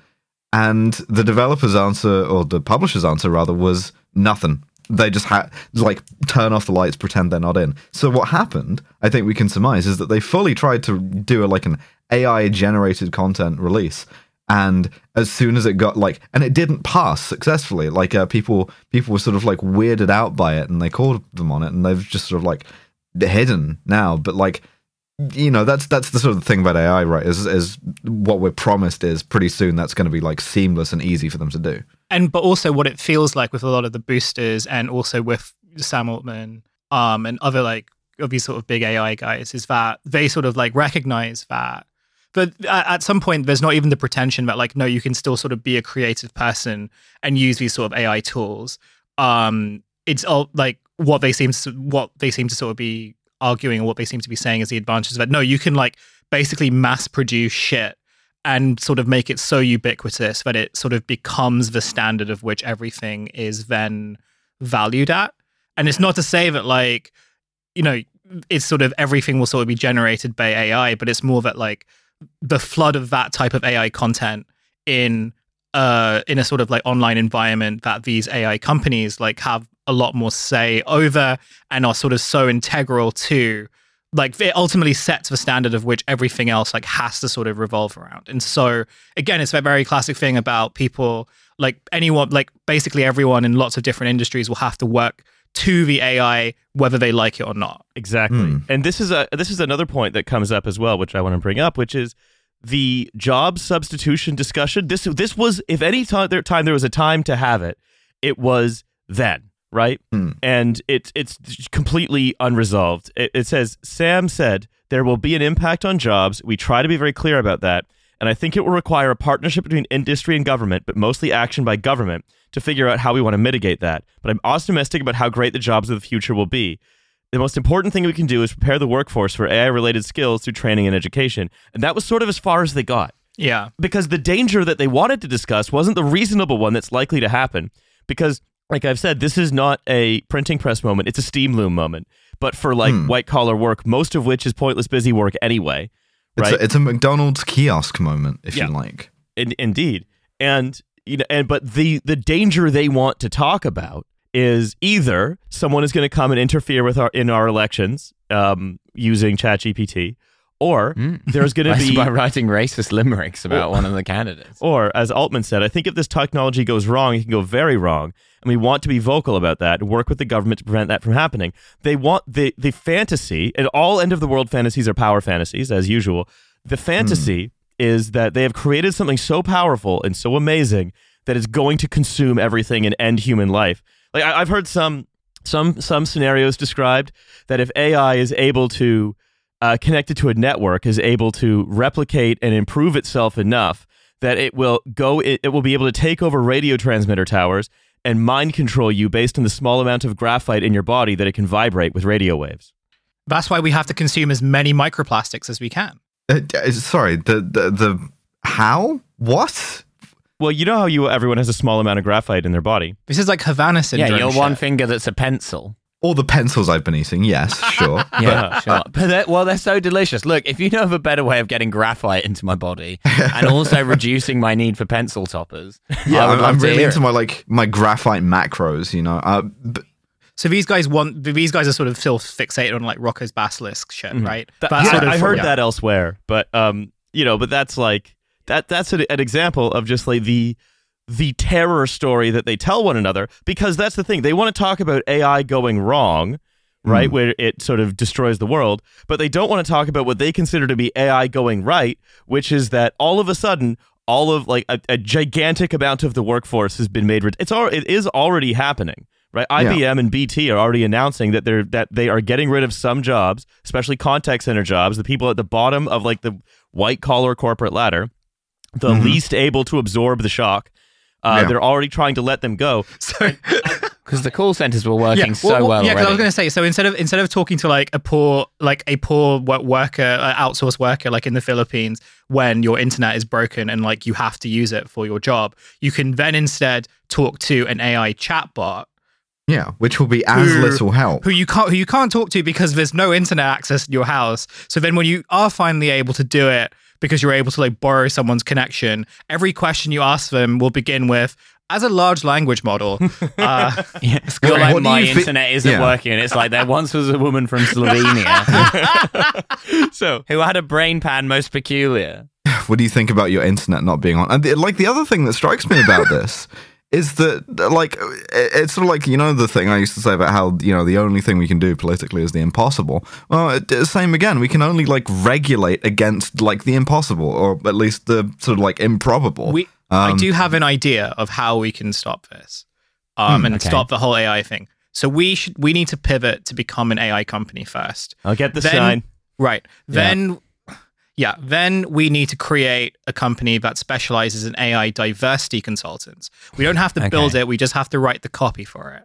And the developer's answer, or the publisher's answer rather, was nothing. They just had like turn off the lights, pretend they're not in. So what happened, I think we can surmise, is that they fully tried to do a, like an AI generated content release, and as soon as it got like, and it didn't pass successfully. Like uh, people, people were sort of like weirded out by it, and they called them on it, and they've just sort of like hidden now. But like you know that's that's the sort of thing about AI, right? Is is what we're promised is pretty soon that's going to be like seamless and easy for them to do. and but also what it feels like with a lot of the boosters and also with Sam Altman um and other like of these sort of big AI guys is that they sort of like recognize that but at, some point there's not even the pretension that like no you can still sort of be a creative person and use these sort of AI tools um it's all like what they seem to what they seem to sort of be arguing and what they seem to be saying is the advantages of that no you can like basically mass produce shit and sort of make it so ubiquitous that it sort of becomes the standard of which everything is then valued at. And it's not to say that like, you know, it's sort of everything will sort of be generated by AI, but it's more that like the flood of that type of AI content in uh in a sort of like online environment that these AI companies like have a lot more say over and are sort of so integral to like it ultimately sets the standard of which everything else like has to sort of revolve around. And so again, it's a very classic thing about people like anyone like basically everyone in lots of different industries will have to work to the AI whether they like it or not. Exactly. Hmm. And this is a this is another point that comes up as well, which I want to bring up, which is the job substitution discussion. This this was if any time there time there was a time to have it, it was then, right? Hmm. And it it's completely unresolved. It, it says Sam said there will be an impact on jobs. We try to be very clear about that. And I think it will require a partnership between industry and government, but mostly action by government to figure out how we want to mitigate that. But I'm optimistic about how great the jobs of the future will be. The most important thing we can do is prepare the workforce for AI related skills through training and education. And that was sort of as far as they got Yeah. because the danger that they wanted to discuss wasn't the reasonable one that's likely to happen. Because, like I've said, this is not a printing press moment, it's a steam loom moment. But for like Hmm. white collar work, most of which is pointless busy work anyway. It's Right? a, it's a McDonald's kiosk moment, if Yeah. you like. In, indeed. And you know, and but the the danger they want to talk about is either someone is going to come and interfere with our in our elections um, using ChatGPT, or hmm. there's going to be by writing racist limericks about one of the candidates. or, as Altman said, I think if this technology goes wrong, it can go very wrong. And we want to be vocal about that and work with the government to prevent that from happening. They want the, the fantasy, and all end of the world fantasies are power fantasies, as usual. The fantasy hmm. is that they have created something so powerful and so amazing that it's going to consume everything and end human life. Like I, I've heard some some some scenarios described that if AI is able to uh, connected to a network is able to replicate and improve itself enough that it will go it, it will be able to take over radio transmitter towers and mind control you based on the small amount of graphite in your body that it can vibrate with radio waves. That's why we have to consume as many microplastics as we can. Uh, uh, sorry, the, the the how? What? Well, you know how you everyone has a small amount of graphite in their body. This is like Havana syndrome. Yeah, syndrome. your shit. one finger that's a pencil. All the pencils I've been eating, yes, [LAUGHS] sure. Yeah, sure. But they're, well, they're so delicious. Look, if you know of a better way of getting graphite into my body and also [LAUGHS] reducing my need for pencil toppers, Yeah, I would I'm, love I'm to really hear into it. my like my graphite macros. You know, uh, b- So these guys want these guys are sort of still fixated on like Roko's basilisk shit, right? That- That's yeah, sort of- I heard yeah. that elsewhere, but um, you know, but that's like that. That's an, an example of just like the the terror story that they tell one another because that's the thing they want to talk about AI going wrong, hmm. right, where it sort of destroys the world, but they don't want to talk about what they consider to be AI going right, which is that all of a sudden. All of like a, a gigantic amount of the workforce has been made. It's all. It is already happening, right? IBM and BT are already announcing that they're that they are getting rid of some jobs, especially contact center jobs, the people at the bottom of like the white collar corporate ladder, the mm-hmm. least able to absorb the shock. Uh, Yeah. They're already trying to let them go. [LAUGHS] So because the call centers were working so well, yeah, 'cause I was going to say so instead of instead of talking to like a poor like a poor worker, uh, outsourced worker, like in the Philippines, when your internet is broken and like you have to use it for your job, you can then instead talk to an AI chatbot yeah, which will be as Who- little help. who you can't who you can't talk to because there's no internet access in your house. So then when you are finally able to do it because you're able to like borrow someone's connection, every question you ask them will begin with as a large language model. [LAUGHS] Uh, [LAUGHS] Yeah. You're like, my you thi- internet isn't Yeah. working. And it's like, there once was a woman from [LAUGHS] Slovenia So who had a brain pan most peculiar. what do you think about your internet not being on? And the, like the other thing that strikes me about this is that like it's sort of like you know the thing I used to say about how you know the only thing we can do politically is the impossible. Well, it, same again. We can only like regulate against like the impossible, or at least the sort of like improbable. we I do have an idea of how we can stop this, um, and okay. stop the whole AI thing. So we should we need to pivot to become an AI company first. I'll get the Then- sign. Right. Then yeah, then we need to create a company that specializes in AI diversity consultants. We don't have to build it, we just have to write the copy for it.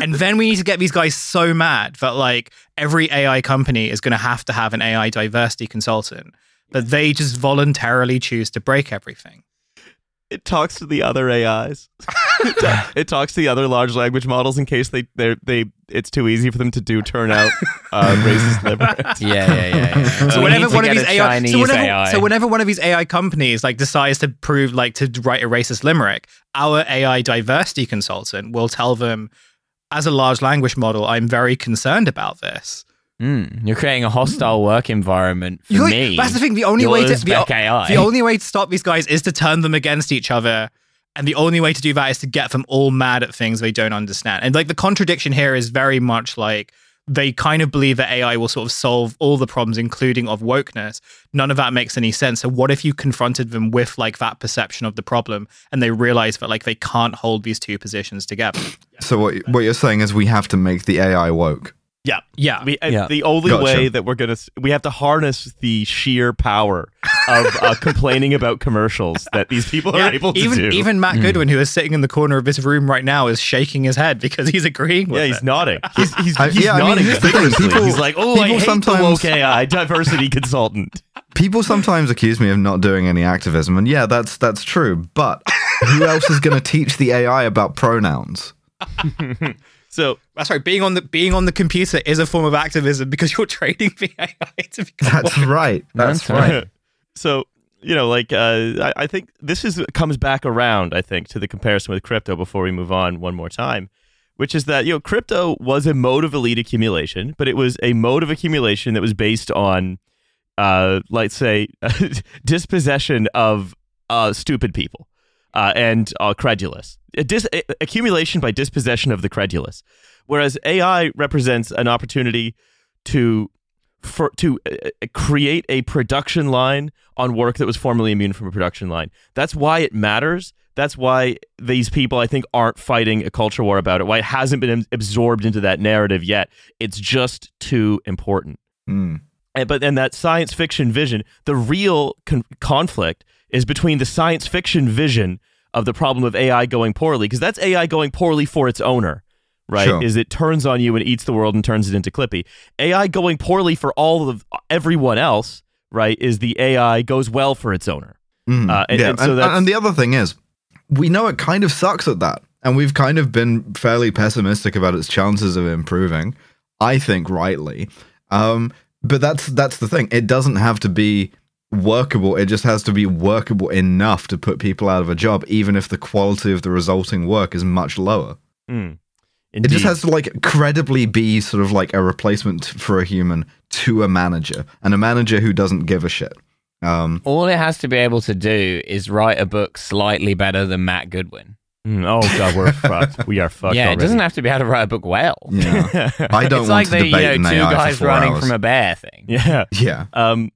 And then we need to get these guys so mad that like every AI company is going to have to have an AI diversity consultant but they just voluntarily choose to break everything. It talks to the other AIs. [LAUGHS] it, [LAUGHS] ta- it talks to the other large language models in case they they they it's too easy for them to do turn out uh, racist [LAUGHS] liberals. Yeah, yeah, yeah. yeah. [LAUGHS] So We whenever one of these AI, so whenever, AI. so whenever one of these AI companies like decides to prove like to write a racist limerick, our AI diversity consultant will tell them, as a large language model, I'm very concerned about this. Mm, you're creating a hostile work environment for You- me. That's the thing. The only Your way to the, AI. the only way to stop these guys is to turn them against each other. And the only way to do that is to get them all mad at things they don't understand. And like the contradiction here is very much like they kind of believe that AI will sort of solve all the problems, including of wokeness. None of that makes any sense. So what if you confronted them with like that perception of the problem and they realize that like they can't hold these two positions together? so what what you're saying is we have to make the AI woke. Yeah. Yeah. We, Yeah. The only Gotcha. way that we're gonna, we have to harness the sheer power of uh, [LAUGHS] complaining about commercials that these people Yeah, are able to even do. even Matt Goodwin, who is sitting in the corner of this room right now, is shaking his head because he's agreeing with yeah, it. he's nodding. [LAUGHS] He's he's, I- he's yeah, I mean, nodding here's the thing, vigorously. people- he's like, oh, I people hate sometimes- the woke AI diversity [LAUGHS] consultant. People sometimes accuse me of not doing any activism, and yeah, that's that's true. But who else is going to teach the AI about pronouns? So That's right. Being on the being on the computer is a form of activism because you're [LAUGHS] training the AI to become. That's right. That's, That's right. right. [LAUGHS] so you know, like uh, I, I think this is comes back around. I think to the comparison with crypto before we move on one more time, which is that you know crypto was a mode of elite accumulation, but it was a mode of accumulation that was based on, uh, let's say, [LAUGHS] dispossession of uh, stupid people uh, and uh, credulous. A dis- accumulation by dispossession of the credulous, whereas AI represents an opportunity to for to uh, uh, create a production line on work that was formerly immune from a production line. That's why it matters. That's why these people, I think, aren't fighting a culture war about it. Why it hasn't been absorbed into that narrative yet. It's just too important. Mm. And, but then that science fiction vision, the real con- conflict is between the science fiction vision of the problem of AI going poorly, because that's AI going poorly for its owner, right? Sure. Is it turns on you and eats the world and turns it into Clippy. AI going poorly for all of everyone else, right? Is the AI goes well for its owner. Mm. Uh, and- yeah, and so and, the other thing is, we know it kind of sucks at that, and we've kind of been fairly pessimistic about its chances of improving. I think rightly, um, but that's that's the thing. It doesn't have to be workable. It just has to be workable enough to put people out of a job, even if the quality of the resulting work is much lower. Mm. It just has to like credibly be sort of like a replacement for a human to a manager, and a manager who doesn't give a shit. Um, All it has to be able to do is write a book slightly better than Matt Goodwin. Mm, oh god, we're fucked. We are fucked. yeah, it doesn't have to be able to write a book well. yeah, [LAUGHS] I don't it's want like to the you know an two AI guys for four running hours. from a bear thing. yeah. yeah, Um,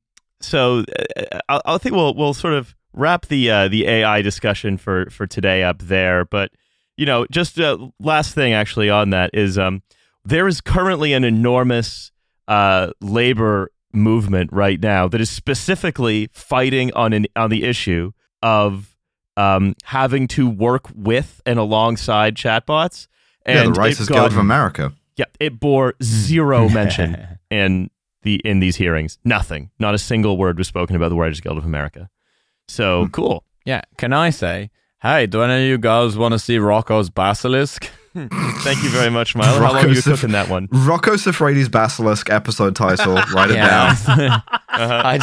so uh, I, I think we'll we'll sort of wrap the uh, the AI discussion for for today up there. But you know, just uh, last thing actually on that is um, there is currently an enormous uh, labor movement right now that is specifically fighting on an on the issue of um, having to work with and alongside chatbots. yeah. The And Writers it Guild of America. yeah, it bore zero [LAUGHS] mention in the in these hearings. Nothing. Not a single word was spoken about the Writers Guild of America. So Hmm. cool. Yeah, can I say, hey, do any of you guys want to see Rocco's Basilisk? [LAUGHS] Thank you very much, Milo. How long are you Rocco's- cooking that one? Rocco Siffredi's Basilisk episode title. [LAUGHS] Write it Yeah. down. [LAUGHS] I,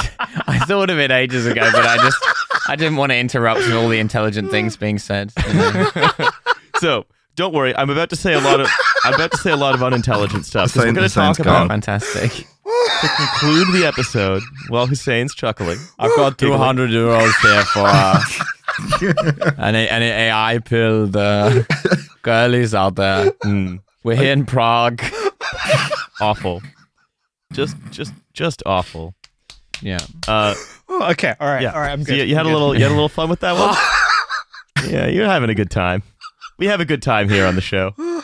I thought of it ages ago, but I just I didn't want to interrupt all the intelligent things being said. you know. So don't worry. I'm about to say a lot of [LAUGHS] I'm about to say a lot of unintelligent stuff. 'cause We're Hussein- going to talk Hussein's about gone. Fantastic. to conclude the episode while Hussein's chuckling. I've got Giggling. 200 euros here for uh, [LAUGHS] any, any AI pill. uh, girlies out there. Mm, We're here in Prague. [LAUGHS] awful. Just just just awful. Yeah. Uh, Oh, okay, all right, yeah. all right. I'm So good. you, you had I'm a good. little you had a little fun with that one. yeah, you're having a good time. We have a good time here on the show. [SIGHS]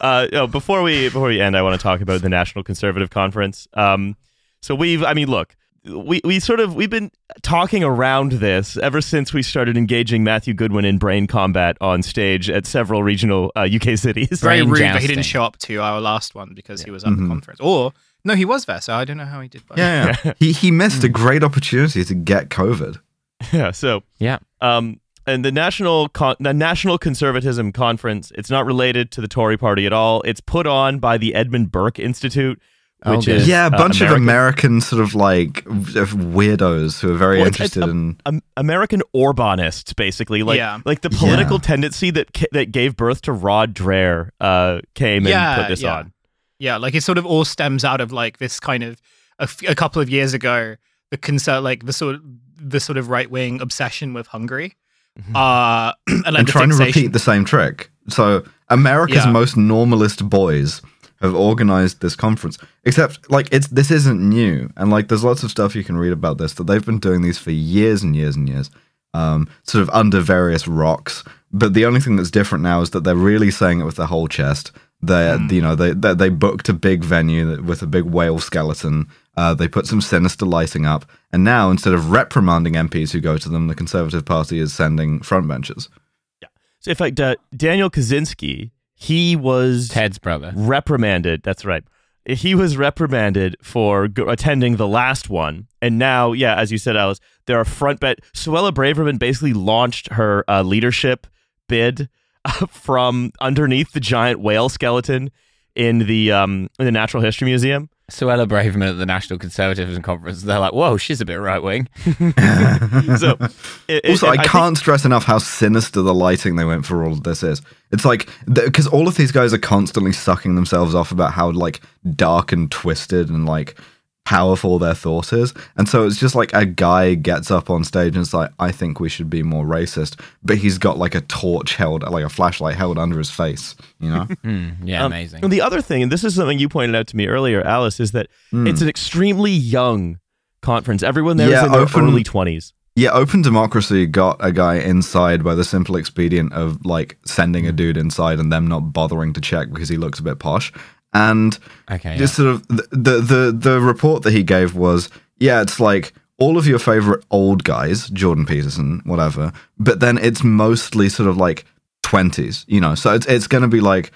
Uh, oh, before we before we end, I want to talk about the National Conservative Conference. Um, so we've, I mean, look, we we sort of we've been talking around this ever since we started engaging Matthew Goodwin in brain combat on stage at several regional uh, UK cities. Very Brain rude that he didn't show up to our last one because he was at Mhm. the conference. Or no, he was there, so I don't know how he did. But Yeah, yeah. [LAUGHS] he he missed a Hmm. great opportunity to get COVID. [LAUGHS] Yeah. So Yeah. Um, and the national con- the National Conservatism Conference. It's not related to the Tory Party at all. It's put on by the Edmund Burke Institute, Oh, which good. is yeah, a uh, bunch of American- American sort of like v- weirdos who are very Well, it's- it's interested a- in. um, American Orbanists, basically, like Yeah. like the political tendency that that gave birth to Rod Dreher uh, came Yeah, and put this yeah. on. yeah, like it sort of all stems out of like this kind of a, f- a couple of years ago, the concern, like the sort of the sort of right wing obsession with Hungary, Mhm. uh, [CLEARS THROAT] and like and the trying to repeat the same trick. So America's Yeah. most normalist boys have organized this conference. Except like it's this isn't new, and like there's lots of stuff you can read about this that they've been doing these for years and years and years, um, sort of under various rocks. But the only thing that's different now is that they're really saying it with their whole chest. They, Hmm. you know, they, they they booked a big venue with a big whale skeleton. Uh, they put some sinister lighting up, and now instead of reprimanding MPs who go to them, the Conservative Party is sending frontbenchers. Yeah. So, in fact, uh, Daniel Kawczynski, he was Ted's brother. reprimanded. That's right. He was reprimanded for g- attending the last one, and now, yeah, as you said, Alice, there are front bet. Suella Braverman basically launched her uh, leadership bid [LAUGHS] from underneath the giant whale skeleton in the um in the Natural History Museum. Suella Braverman at the National Conservatism Conference. They're like, whoa, she's a bit right wing. [LAUGHS] So, it, it- Also, I can't stress enough how sinister the lighting they went for all of this is. It's like because all of these guys are constantly sucking themselves off about how like dark and twisted and like powerful their thought is, and so it's just like a guy gets up on stage and it's like, I think we should be more racist, but he's got like a torch held, like a flashlight held under his face, you know? [LAUGHS] Hmm, yeah, Um, amazing. And the other thing, and this is something you pointed out to me earlier, Alice, is that it's an extremely young conference. Everyone there is Yeah, in their open- early 20s. Yeah, Open Democracy got a guy inside by the simple expedient of like sending a dude inside and them not bothering to check because he looks a bit posh. And Okay, just sort of the, the the the report that he gave was yeah, it's like all of your favorite old guys, Jordan Peterson, whatever, but then it's mostly sort of like twenties, you know. So it's it's going to be like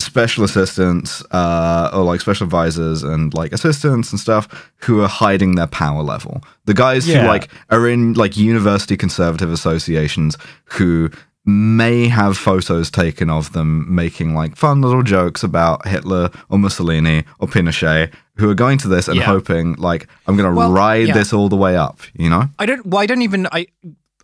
special assistants uh, or like special advisors and like assistants and stuff who are hiding their power level. The guys Yeah. who like are in like university conservative associations who may have photos taken of them making like fun little jokes about Hitler or Mussolini or Pinochet who are going to this and Yeah. hoping like I'm going to Well, ride yeah. this all the way up, you know? I don't. Well, I don't even. I,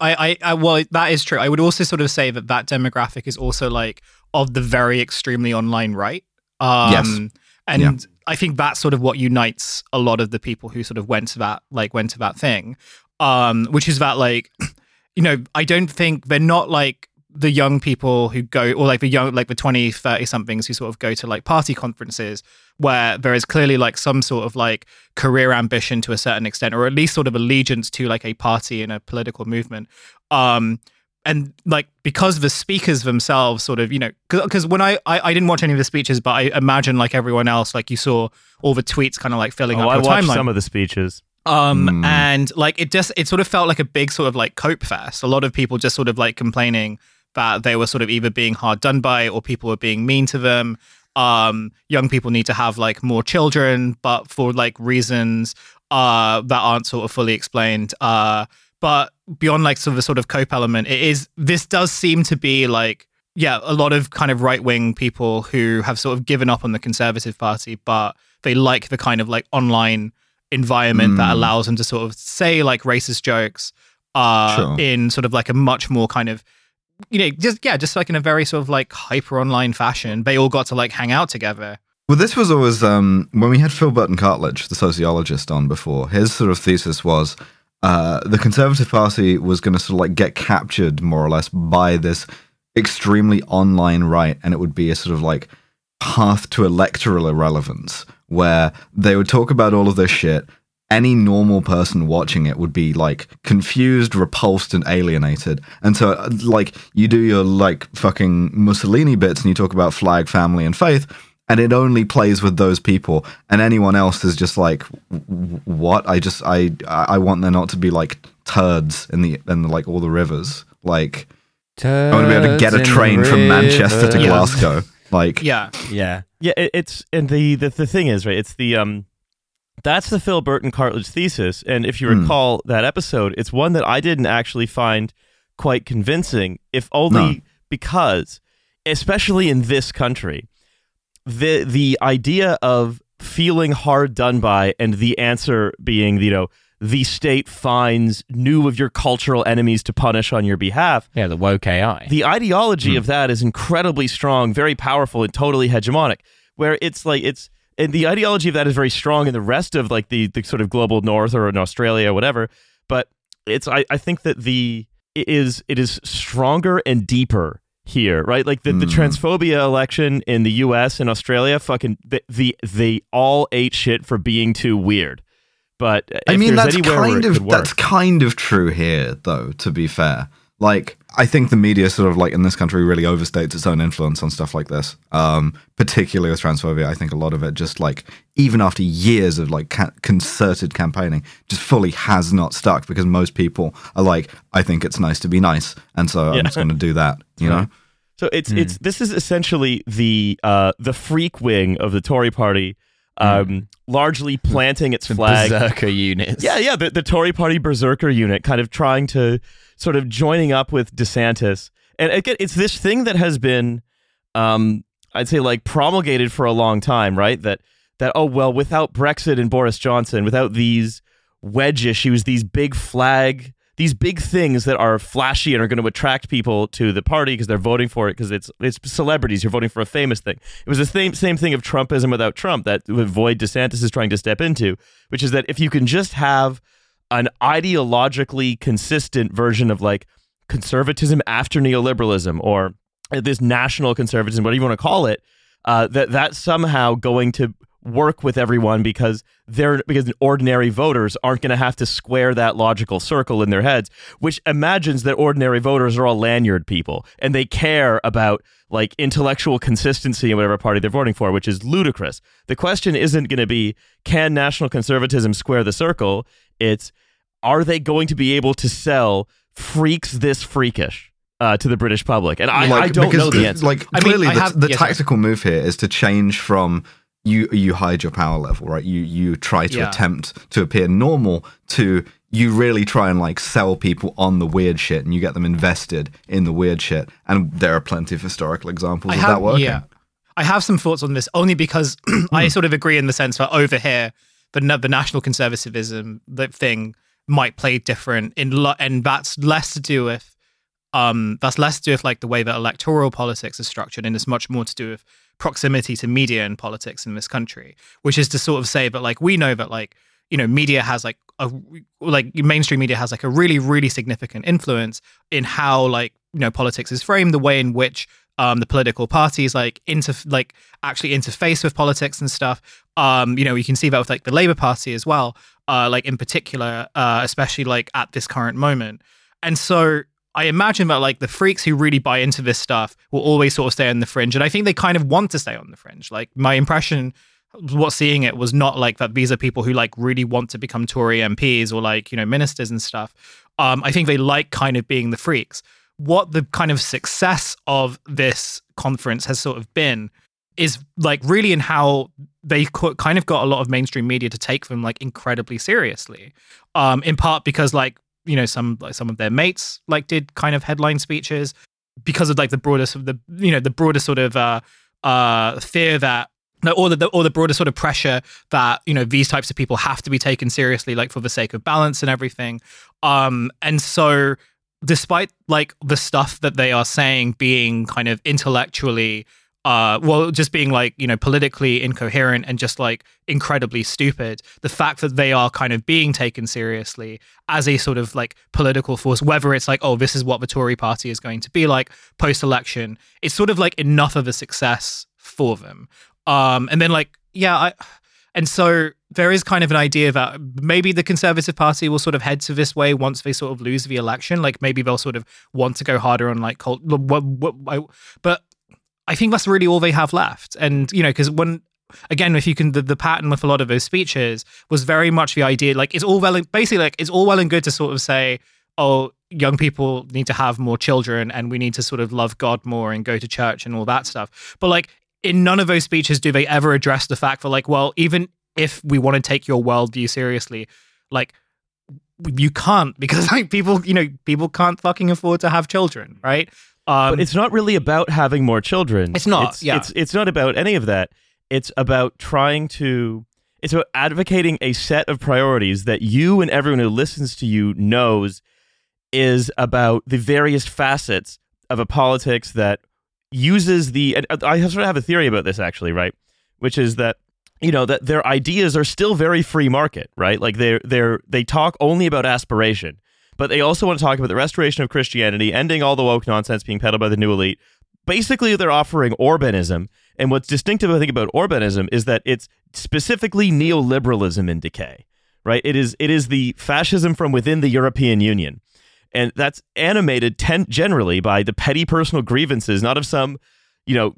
I, I, I. Well, that is true. I would also sort of say that that demographic is also like of the very extremely online right. Um, Yes. And Yeah. I think that's sort of what unites a lot of the people who sort of went to that, like, went to that thing. Um, which is that, like, [CLEARS THROAT] you know, I don't think they're not like the young people who go, or like the young, like the 20, 30 somethings who sort of go to like party conferences where there is clearly like some sort of like career ambition to a certain extent, or at least sort of allegiance to like a party and a political movement. Um, and like because the speakers themselves sort of you know because when I, I I didn't watch any of the speeches but I imagine like everyone else like you saw all the tweets kind of like filling Oh, up I your watched timeline some of the speeches. um Hmm. and like it just it sort of felt like a big sort of like cope fest a lot of people just sort of like complaining that they were sort of either being hard done by or people were being mean to them um young people need to have like more children but for like reasons uh that aren't sort of fully explained uh but beyond like sort of the sort of cope element it is this does seem to be like yeah a lot of kind of right-wing people who have sort of given up on the conservative party but they like the kind of like online environment that Mm. allows them to sort of say like racist jokes uh Sure. in sort of like a much more kind of you know just yeah just like in a very sort of like hyper online fashion they all got to like hang out together Well, this was always um, when we had Phil Burton Cartledge, the sociologist, on before. His sort of thesis was uh, the Conservative Party was going to sort of like get captured more or less by this extremely online right, and it would be a sort of like path to electoral irrelevance where they would talk about all of this shit. Any normal person watching it would be like confused, repulsed, and alienated. And so, uh, like, you do your like fucking Mussolini bits and you talk about flag, family, and faith, and it only plays with those people. And anyone else is just like, "W- what? I just, I, I want there not to be like turds in the, in like all the rivers. Like, I want to be able to get a train from Manchester to Yeah. Glasgow. Like, yeah Yeah. Yeah, it, it's and the, the the thing is right. It's the um, that's the Phil Burton Cartledge thesis, and if you Hmm. recall that episode, it's one that I didn't actually find quite convincing, if only No. because, especially in this country, the the idea of feeling hard done by and the answer being you know the state finds new of your cultural enemies to punish on your behalf Yeah, the woke AI. the ideology of that is incredibly strong, very powerful, and totally hegemonic. Where it's like it's and the ideology of that is very strong in the rest of like the the sort of global north or in Australia or whatever. But it's I, I think that the it is it is stronger and deeper here, right? Like the, the Mm. transphobia election in the U.S. and Australia, fucking the, the they all ate shit for being too weird. But I mean, that's kind of work- that's kind of true here, though. To be fair, like I think the media sort of like in this country really overstates its own influence on stuff like this. Um, particularly with transphobia, I think a lot of it just like even after years of like ca- concerted campaigning, just fully has not stuck because most people are like, I think it's nice to be nice, and so Yeah. I'm just going to do that. You know? So it's it's this is essentially the uh, the freak wing of the Tory party, um, largely planting its flag. berserker units. Yeah, yeah, the, the Tory party berserker unit, kind of trying to sort of joining up with DeSantis, and again, it's this thing that has been, um, I'd say, like promulgated for a long time, right? That that oh well, without Brexit and Boris Johnson, without these wedge issues, these big flag, these big things that are flashy and are going to attract people to the party because they're voting for it because it's it's celebrities. You're voting for a famous thing. It was the same same thing of Trumpism without Trump that Void DeSantis is trying to step into, which is that if you can just have an ideologically consistent version of like conservatism after neoliberalism or this national conservatism, whatever you want to call it, uh, that that's somehow going to work with everyone because they're because ordinary voters aren't going to have to square that logical circle in their heads which imagines that ordinary voters are all lanyard people and they care about like intellectual consistency in whatever party they're voting for which is ludicrous. The question isn't going to be can national conservatism square the circle? It's are they going to be able to sell freaks this freakish uh, to the British public, and I, like, I don't know the answer. Like I clearly, I the, have- the yes, tactical move here is to change from you you hide your power level, right? You you try to Yeah. attempt to appear normal to you really try and like sell people on the weird shit, and you get them invested in the weird shit. And there are plenty of historical examples I of have, that working. Yeah, I have some thoughts on this only because [CLEARS THROAT] I sort of agree in the sense that over here, the the national conservatism the thing might play different in lo- and that's less to do with um that's less to do with like the way that electoral politics is structured and it's much more to do with proximity to media and politics in this country which is to sort of say that like we know that like you know media has like a like mainstream media has like a really really significant influence in how like you know politics is framed the way in which um the political parties like inter like actually interface with politics and stuff. Um you know you can see that with like the labor party as well uh like in particular uh especially like at this current moment. And so I imagine that like the freaks who really buy into this stuff will always sort of stay on the fringe, and I think they kind of want to stay on the fringe. Like my impression, what seeing it was not like that. These are people who like really want to become Tory MPs or like you know ministers and stuff. Um, I think they like kind of being the freaks. What the kind of success of this conference has sort of been is like really in how they kind of got a lot of mainstream media to take them like incredibly seriously. Um, in part because like you know some like some of their mates like did kind of headline speeches because of like the broader sort of the you know the broader sort of uh uh fear that no, or the or the broader sort of pressure that you know these types of people have to be taken seriously, like for the sake of balance and everything. Um, and so, despite like the stuff that they are saying being kind of intellectually, uh, well, just being like you know politically incoherent and just like incredibly stupid, the fact that they are kind of being taken seriously as a sort of like political force, whether it's like oh this is what the Tory party is going to be like post election, it's sort of like enough of a success for them. Um, and then like, yeah, I, and so there is kind of an idea that maybe the Conservative Party will sort of head to this way once they sort of lose the election. Like maybe they'll sort of want to go harder on like cult, but I think that's really all they have left. And you know, because when again, if you can, the, the pattern with a lot of those speeches was very much the idea. Like it's all well, basically, like it's all well and good to sort of say, oh, young people need to have more children, and we need to sort of love God more and go to church and all that stuff. But like in none of those speeches do they ever address the fact that like, well, even if we want to take your worldview seriously, like you can't because [LAUGHS] like people, you know, people can't fucking afford to have children, right? Um, but it's not really about having more children. It's not, It's, yeah. it's it's not about any of that. It's about trying to. It's about advocating a set of priorities that you and everyone who listens to you knows is about the various facets of a politics that uses the. I sort of have a theory about this actually, right? Which is that you know that their ideas are still very free market, right? Like they're they're they talk only about aspiration, but they also want to talk about the restoration of Christianity, ending all the woke nonsense being peddled by the new elite. Basically, they're offering Orbanism, and what's distinctive, I think, about Orbanism is that it's specifically neoliberalism in decay, right? It is it is the fascism from within the European Union, and that's animated ten- generally by the petty personal grievances, not of some, you know,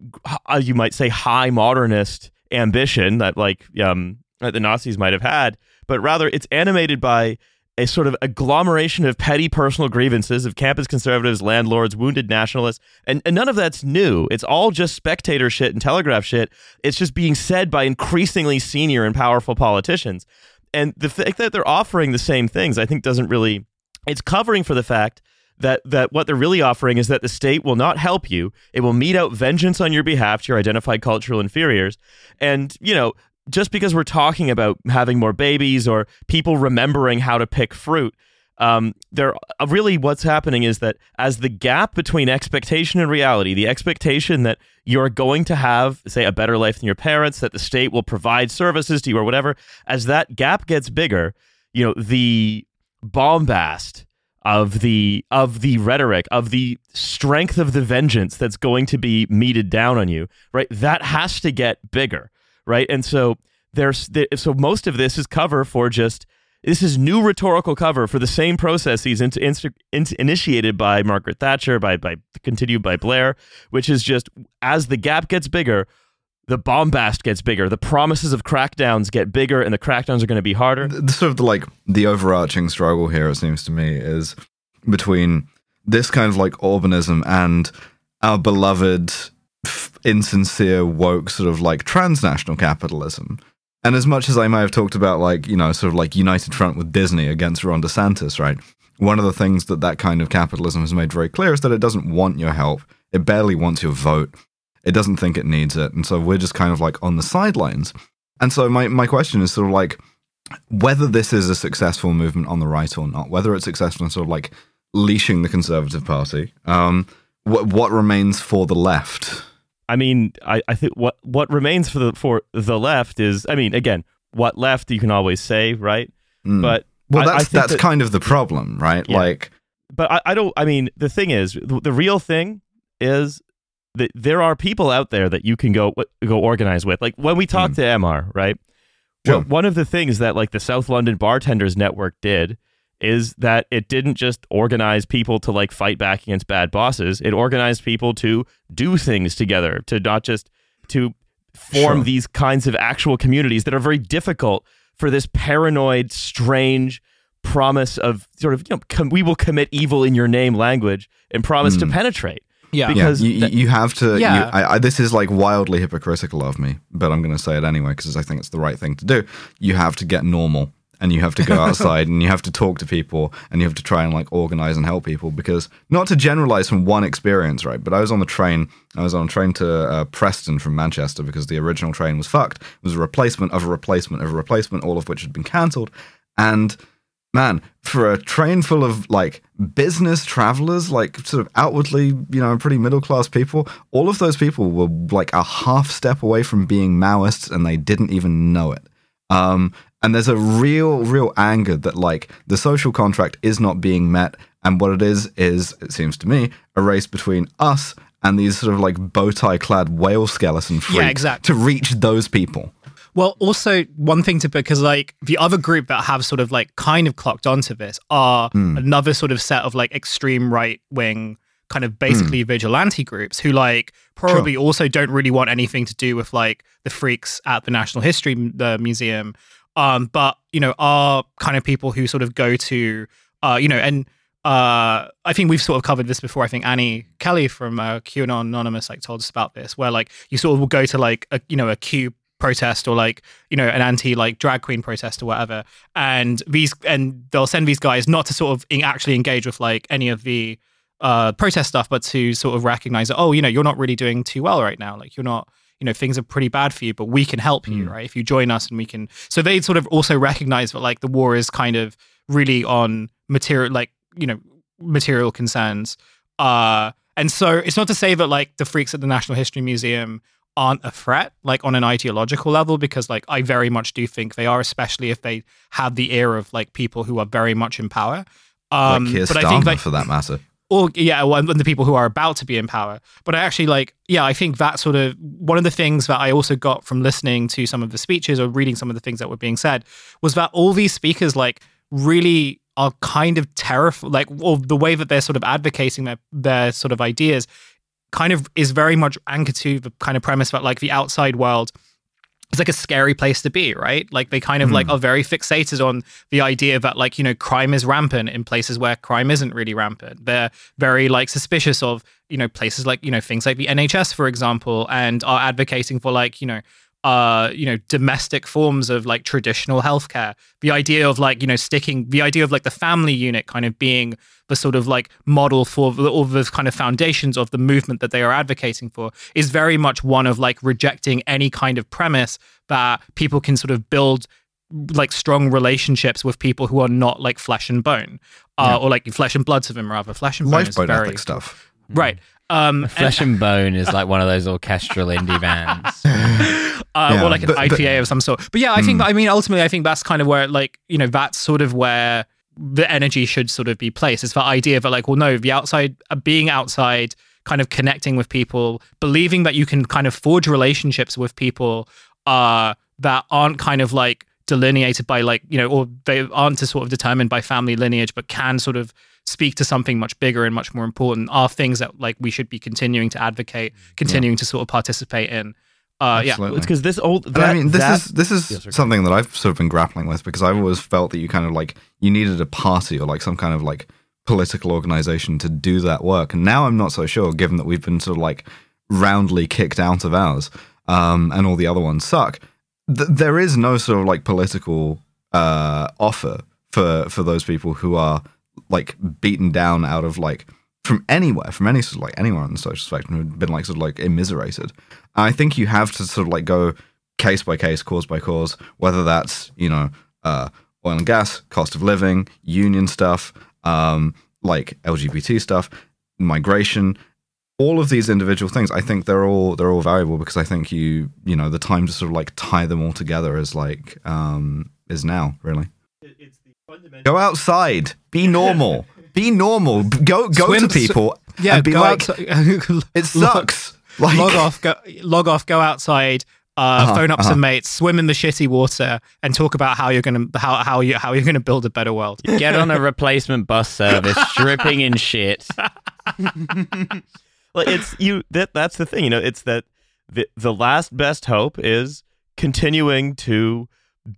you might say high modernist ambition that like um that the Nazis might have had, but rather it's animated by a sort of agglomeration of petty personal grievances of campus conservatives, landlords, wounded nationalists, and, and none of that's new. It's all just spectator shit and telegraph shit. It's just being said by increasingly senior and powerful politicians. And the fact that they're offering the same things, I think, doesn't really. It's covering for the fact that that what they're really offering is that the state will not help you. It will mete out vengeance on your behalf to your identified cultural inferiors. And you know, just because we're talking about having more babies or people remembering how to pick fruit, um, there uh, really what's happening is that as the gap between expectation and reality, the expectation that you're going to have, say, a better life than your parents, that the state will provide services to you or whatever, as that gap gets bigger, you know, the bombast of the of the rhetoric of the strength of the vengeance that's going to be meted down on you, right? That has to get bigger, right? And so there's so most of this is cover for just this is new rhetorical cover for the same processes in, in, in, initiated by Margaret Thatcher, by, by continued by Blair, which is just as the gap gets bigger, the bombast gets bigger, the promises of crackdowns get bigger, and the crackdowns are going to be harder. The, sort of the, like the overarching struggle here, it seems to me, is between this kind of like Orbanism and our beloved, insincere, woke sort of like transnational capitalism and as much as I may have talked about, like, you know, sort of like United Front with Disney against Ron DeSantis, right? One of the things that that kind of capitalism has made very clear is that it doesn't want your help. It barely wants your vote. It doesn't think it needs it. And so we're just kind of like on the sidelines. And so my, my question is sort of like whether this is a successful movement on the right or not, whether it's successful in sort of like leashing the Conservative Party, um, what remains for the left? I mean, I, I think what what remains for the for the left is, I mean, again, what left you can always say, right? Mm. But well, I, that's I that's that, kind of the problem, right? Yeah. Like, but I, I don't. I mean, the thing is, the, the real thing is that there are people out there that you can go go organize with. Like when we talked Mm. to MR, right? Sure. Well, one of the things that like the South London Bartenders Network did is that it didn't just organize people to like fight back against bad bosses. It organized people to do things together, to not just to form Sure. these kinds of actual communities that are very difficult for this paranoid, strange promise of sort of you know com- we will commit evil in your name language and promise to Mm. penetrate. Yeah. Because yeah, you, that- you have to. Yeah. You, I, I, this is like wildly hypocritical of me, but I'm going to say it anyway because I think it's the right thing to do. You have to get normal, and you have to go [LAUGHS] outside, and you have to talk to people, and you have to try and like organize and help people. Because not to generalize from one experience, right? But I was on the train. I was on a train to uh, Preston from Manchester because the original train was fucked. It was a replacement of a replacement of a replacement, all of which had been cancelled, and man, for a train full of like business travelers, like sort of outwardly, you know, pretty middle class people, all of those people were like a half step away from being Maoists and they didn't even know it. Um, and there's a real, real anger that like the social contract is not being met. And what it is, is, it seems to me, a race between us and these sort of like bow tie clad whale skeleton freaks Yeah, exactly. to reach those people. Well, also one thing to because like the other group that have sort of like kind of clocked onto this are Hmm. another sort of set of like extreme right wing kind of basically Hmm. vigilante groups who like probably also don't really want anything to do with like the freaks at the National History the Museum, um, but you know are kind of people who sort of go to uh, you know and. Uh, I think we've sort of covered this before. I think Annie Kelly from uh, QAnon Anonymous like told us about this, where like you sort of will go to like a you know a Q protest or like you know an anti like drag queen protest or whatever and these and they'll send these guys not to sort of actually engage with like any of the uh protest stuff but to sort of recognize that oh you know you're not really doing too well right now like you're not you know things are pretty bad for you but we can help you right? If you join us and we can so they sort of also recognize that like the war is kind of really on material like you know material concerns uh and so it's not to say that like the freaks at the national history museum aren't a threat like on an ideological level because like i very much do think they are especially if they have the ear of like people who are very much in power. Um like Keir but i think like for that matter. Or yeah, and the people who are about to be in power. But I actually like, yeah, I think that sort of one of the things that I also got from listening to some of the speeches or reading some of the things that were being said was that all these speakers like really are kind of terrified, like, or the way that they're sort of advocating their their sort of ideas kind of is very much anchored to the kind of premise that like the outside world it's like a scary place to be, right? Like they kind of like hmm. are very fixated on the idea that like, you know, crime is rampant in places where crime isn't really rampant. They're very like suspicious of, you know, places like, you know, things like the NHS, for example, and are advocating for like, you know, uh, you know, domestic forms of like traditional healthcare. The idea of like, you know, sticking the idea of like the family unit kind of being the sort of like model for all the kind of foundations of the movement that they are advocating for is very much one of like rejecting any kind of premise that people can sort of build like strong relationships with people who are not like flesh and bone, uh, or like flesh and blood to them rather. Flesh and bone is very ethic stuff. right. Um, Flesh and Bone is like one of those orchestral indie bands. [LAUGHS] uh, Yeah, or like an but- but- IPA of some sort. But yeah, I think I mean ultimately I think that's kind of where like you know that's sort of where the energy should sort of be placed. It's that idea that like well no the outside uh, being outside kind of connecting with people, believing that you can kind of forge relationships with people uh, that aren't kind of like delineated by like you know or they aren't sort of determined by family lineage but can sort of speak to something much bigger and much more important are things that like we should be continuing to advocate continuing to sort of participate in uh yeah It's because this old. That, I mean, this that- is this is Yes, something that I've sort of been grappling with because I've always felt that you kind of like you needed a party or like some kind of like political organization to do that work, and now I'm not so sure, given that we've been sort of like roundly kicked out of ours, um, and all the other ones suck. Th- there is no sort of like political uh, offer for for those people who are like beaten down out of like from anywhere, from any sort of like anywhere on the social spectrum who'd been like sort of like immiserated. I think you have to sort of like go case by case, cause by cause, whether that's you know uh, oil and gas, cost of living, union stuff, um, like LGBT stuff, migration, all of these individual things. I think they're all they're all valuable because I think you you know the time to sort of like tie them all together is like um, is now really. Go outside. Be normal. [LAUGHS] Be normal. Go go Swim- to people yeah and be like, outside, [LAUGHS] it sucks. Like, log off go log off go outside uh, Uh-huh, phone up uh-huh. some mates swim in the shitty water and talk about how you're gonna how, how you how you're gonna build a better world [LAUGHS] Get on a replacement bus service, [LAUGHS] dripping in shit. like it's you that that's the thing you know it's that the, the last best hope is continuing to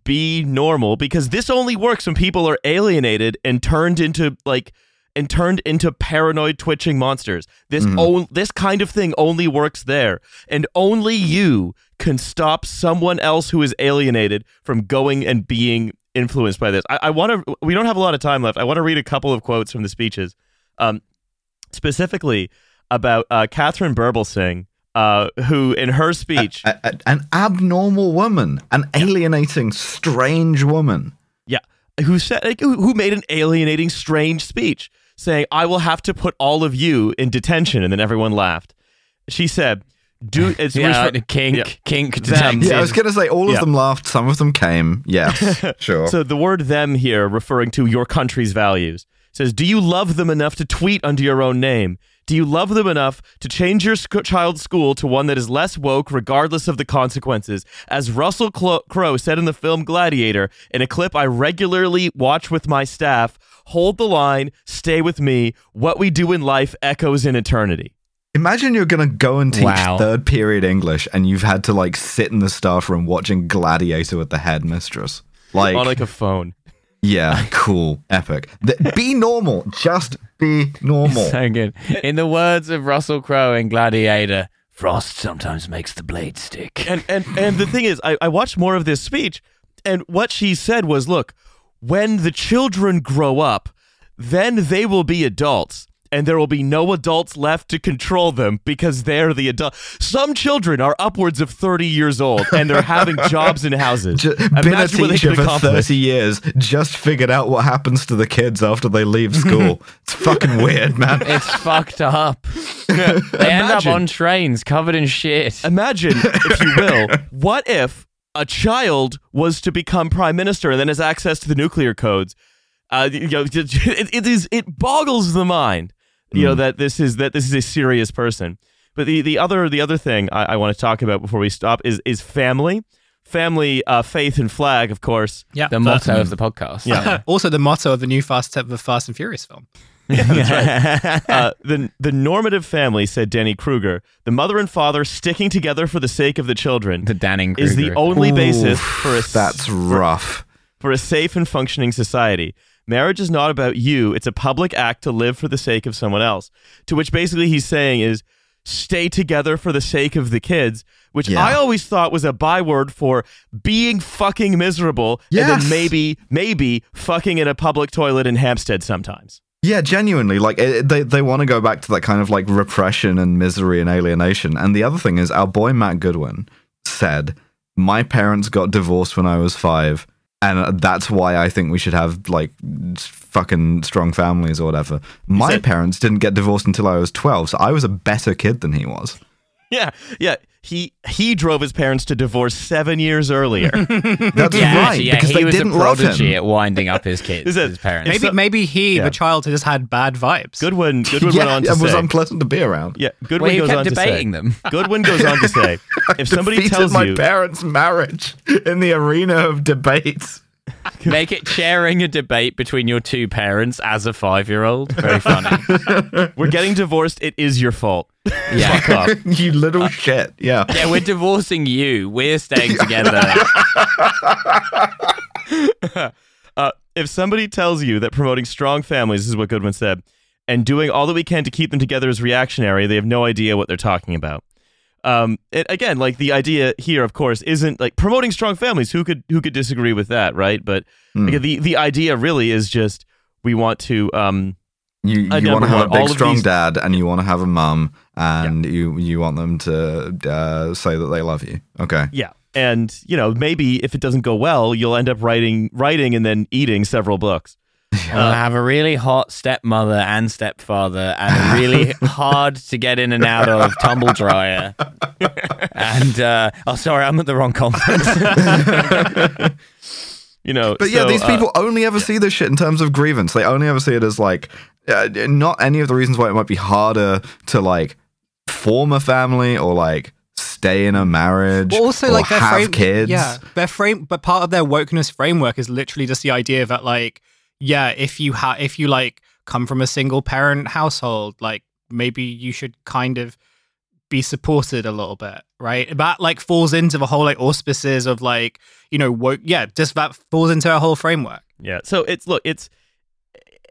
be normal because this only works when people are alienated and turned into like and turned into paranoid twitching monsters. This on, this kind of thing only works there. And only you can stop someone else who is alienated from going and being influenced by this. I, I want to we don't have a lot of time left. I want to read a couple of quotes from the speeches. Um, specifically about uh, Katharine Birbalsingh, uh, who in her speech, a- a- an abnormal woman, an alienating, strange woman. yeah, who said who made an alienating, strange speech, saying, "I will have to put all of you in detention," and then everyone laughed. She said, "Do [LAUGHS] it's Yeah, refer- kink, yeah. kink Them. Yeah, I was gonna say all of Yeah. them laughed, some of them came. [LAUGHS] Yes, sure. So the word them here referring to your country's values says, Do you love them enough to tweet under your own name? Do you love them enough to change your sc- child's school to one that is less woke, regardless of the consequences? As Russell Clo- Crowe said in the film Gladiator, in a clip I regularly watch with my staff, hold the line, stay with me. What we do in life echoes in eternity. Imagine you're gonna go and teach Wow. third period English, and you've had to like sit in the staff room watching Gladiator with the headmistress. Like, on like a phone. yeah, cool, epic. Th- be normal. Just be normal. [LAUGHS] So good. In the words of Russell Crowe in Gladiator, frost sometimes makes the blade stick. and and and the thing is, I, I watched more of this speech, and what she said was, "Look, when the children grow up, then they will be adults." And there will be no adults left to control them because they're the adult. Some children are upwards of 30 years old and they're having jobs and houses. J- been a Imagine what they teacher for 30 years, just figured out what happens to the kids after they leave school. [LAUGHS] it's fucking weird, man. It's fucked up. [LAUGHS] They end up on trains covered in shit. Imagine, if you will, [LAUGHS] what if a child was to become prime minister and then has access to the nuclear codes? Uh, you know, [LAUGHS] it, it is it boggles the mind. You know that this is that this is a serious person. But the, the other the other thing I, I want to talk about before we stop is is family, family, uh, faith and flag, of course. yeah The motto of the podcast. Yeah. [LAUGHS] also the motto of the new fast the fast and furious film [LAUGHS] [LAUGHS] uh, the the normative family said Danny Kruger, the mother and father sticking together for the sake of the children The Danning is the Kruger. only basis for a That's rough. for a safe and functioning society. Marriage is not about you, it's a public act to live for the sake of someone else. To which basically he's saying is stay together for the sake of the kids, which Yeah. I always thought was a byword for being fucking miserable and then maybe, maybe fucking in a public toilet in Hampstead sometimes. Yeah, genuinely, like it, they they want to go back to that kind of like repression and misery and alienation. And the other thing is, our boy Matt Goodwin said, "My parents got divorced when I was five, and that's why I think we should have like fucking strong families or whatever." My said- parents didn't get divorced until I was twelve, so I was a better kid than he was. Yeah, yeah. He he drove his parents to divorce seven years earlier. [LAUGHS] That's Yeah, right, yeah, because he they was didn't a love prodigy him. at winding up his kids, [LAUGHS] Is it- his parents. Maybe so- maybe he, Yeah. the child, just had bad vibes. Goodwin Goodwin yeah, went on to it was say, unpleasant to be around. yeah, Goodwin well, goes kept on to say, debating them. [LAUGHS] Goodwin goes on to say, if somebody Defeated tells my you, my parents' marriage in the arena of debate. [LAUGHS] Make it sharing a debate between your two parents as a five-year-old. Very funny. [LAUGHS] we're getting divorced, it is your fault. Yeah. Fuck off. [LAUGHS] you little shit. Yeah. Yeah, we're divorcing you. We're staying together. Uh, if somebody tells you that promoting strong families this is what Goodwin said, and doing all that we can to keep them together is reactionary, they have no idea what they're talking about. Um, it, again, like the idea here, of course, isn't like promoting strong families. Who could who could disagree with that, right? But Hmm. like, the the idea really is just we want to um, You you want to have a big strong these- dad, and you want to have a mum, and you you want them to uh, say that they love you. Okay. yeah, and you know maybe if it doesn't go well, you'll end up writing writing and then eating several books. [LAUGHS] I'll have a really hot stepmother and stepfather and a really [LAUGHS] hard to get in and out of tumble dryer. and uh, oh, sorry, I'm at the wrong conference. [LAUGHS] You know, But yeah, so, these uh, people only ever see this shit in terms of grievance. They only ever see it as like uh, not any of the reasons why it might be harder to like form a family or like stay in a marriage. But also, or like their have frame, kids. Yeah, their frame, but part of their wokeness framework is literally just the idea that, like, yeah, if you have, if you like come from a single parent household, like maybe you should kind of be supported a little bit, right? That like falls into the whole like auspices of like you know woke. Yeah, just that falls into our whole framework. Yeah. So it's look, it's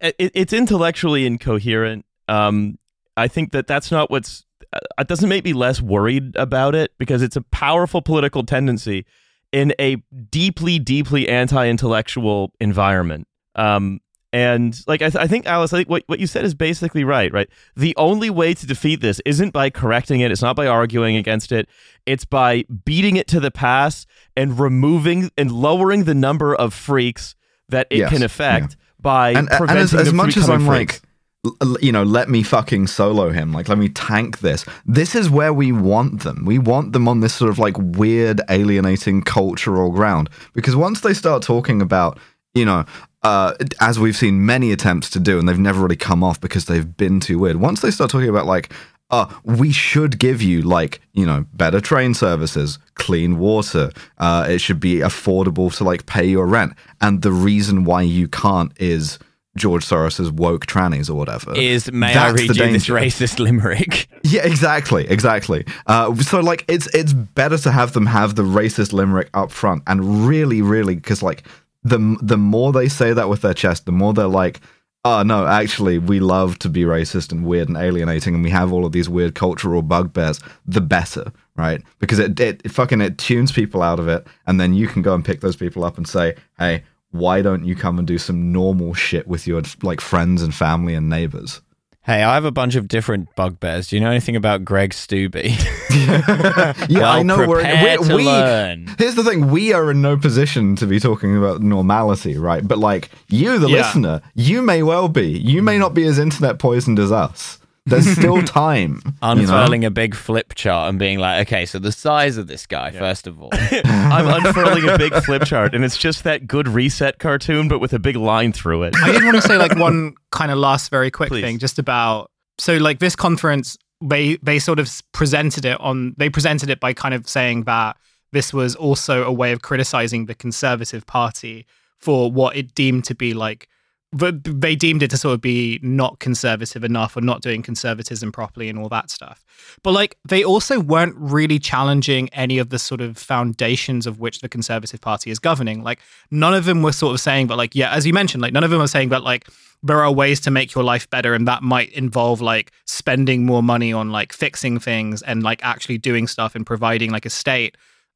it, it's intellectually incoherent. Um, I think that that's not what's. Uh, it doesn't make me less worried about it because it's a powerful political tendency in a deeply, deeply anti-intellectual environment. Um, and like I, th- I think Alice, I think what what you said is basically right. Right. The only way to defeat this isn't by correcting it. It's not by arguing against it. It's by beating it to the pass and removing and lowering the number of freaks that it Yes, can affect by and, and as, as much as I'm freaks. like, you know, let me fucking solo him, like, let me tank this. This is where we want them. We want them on this sort of like weird, alienating cultural ground. Because once they start talking about, you know, uh, as we've seen many attempts to do, and they've never really come off because they've been too weird. Once they start talking about like, uh, we should give you like you know better train services, clean water. Uh, it should be affordable to like pay your rent, and the reason why you can't is George Soros's woke trannies or whatever. Is may I That's read the you this racist limerick? [LAUGHS] Yeah, exactly, exactly. Uh, so like, it's it's better to have them have the racist limerick up front, and really, really, because like the the more they say that with their chest, the more they're like, oh no, actually, we love to be racist and weird and alienating, and we have all of these weird cultural bugbears. The better, right? Because it it, it fucking it tunes people out of it, and then you can go and pick those people up and say, hey. Why don't you come and do some normal shit with your like friends and family and neighbors? Hey, I have a bunch of different bugbears. Do you know anything about Greg Steube? [LAUGHS] [LAUGHS] Yeah, well, I know we're, to we. learn. Here's the thing: we are in no position to be talking about normality, right? But like you, the Yeah. listener, you may well be. You may not be as internet poisoned as us. There's [LAUGHS] still time. you know? Unfurling a big flip chart and being like, okay, so the size of this guy, first of all. [LAUGHS] [LAUGHS] I'm unfurling a big flip chart, and it's just that good reset cartoon, but with a big line through it. I did want to say like one kind of last very quick Please. thing just about so like this conference they they sort of presented it on they presented it by kind of saying that this was also a way of criticizing the conservative party for what it deemed to be like but they deemed it to sort of be not conservative enough or not doing conservatism properly and all that stuff. But like they also weren't really challenging any of the sort of foundations of which the Conservative Party is governing. Like none of them were sort of saying, but like, yeah, as you mentioned, like none of them were saying, but like there are ways to make your life better and that might involve like spending more money on like fixing things and like actually doing stuff and providing like a state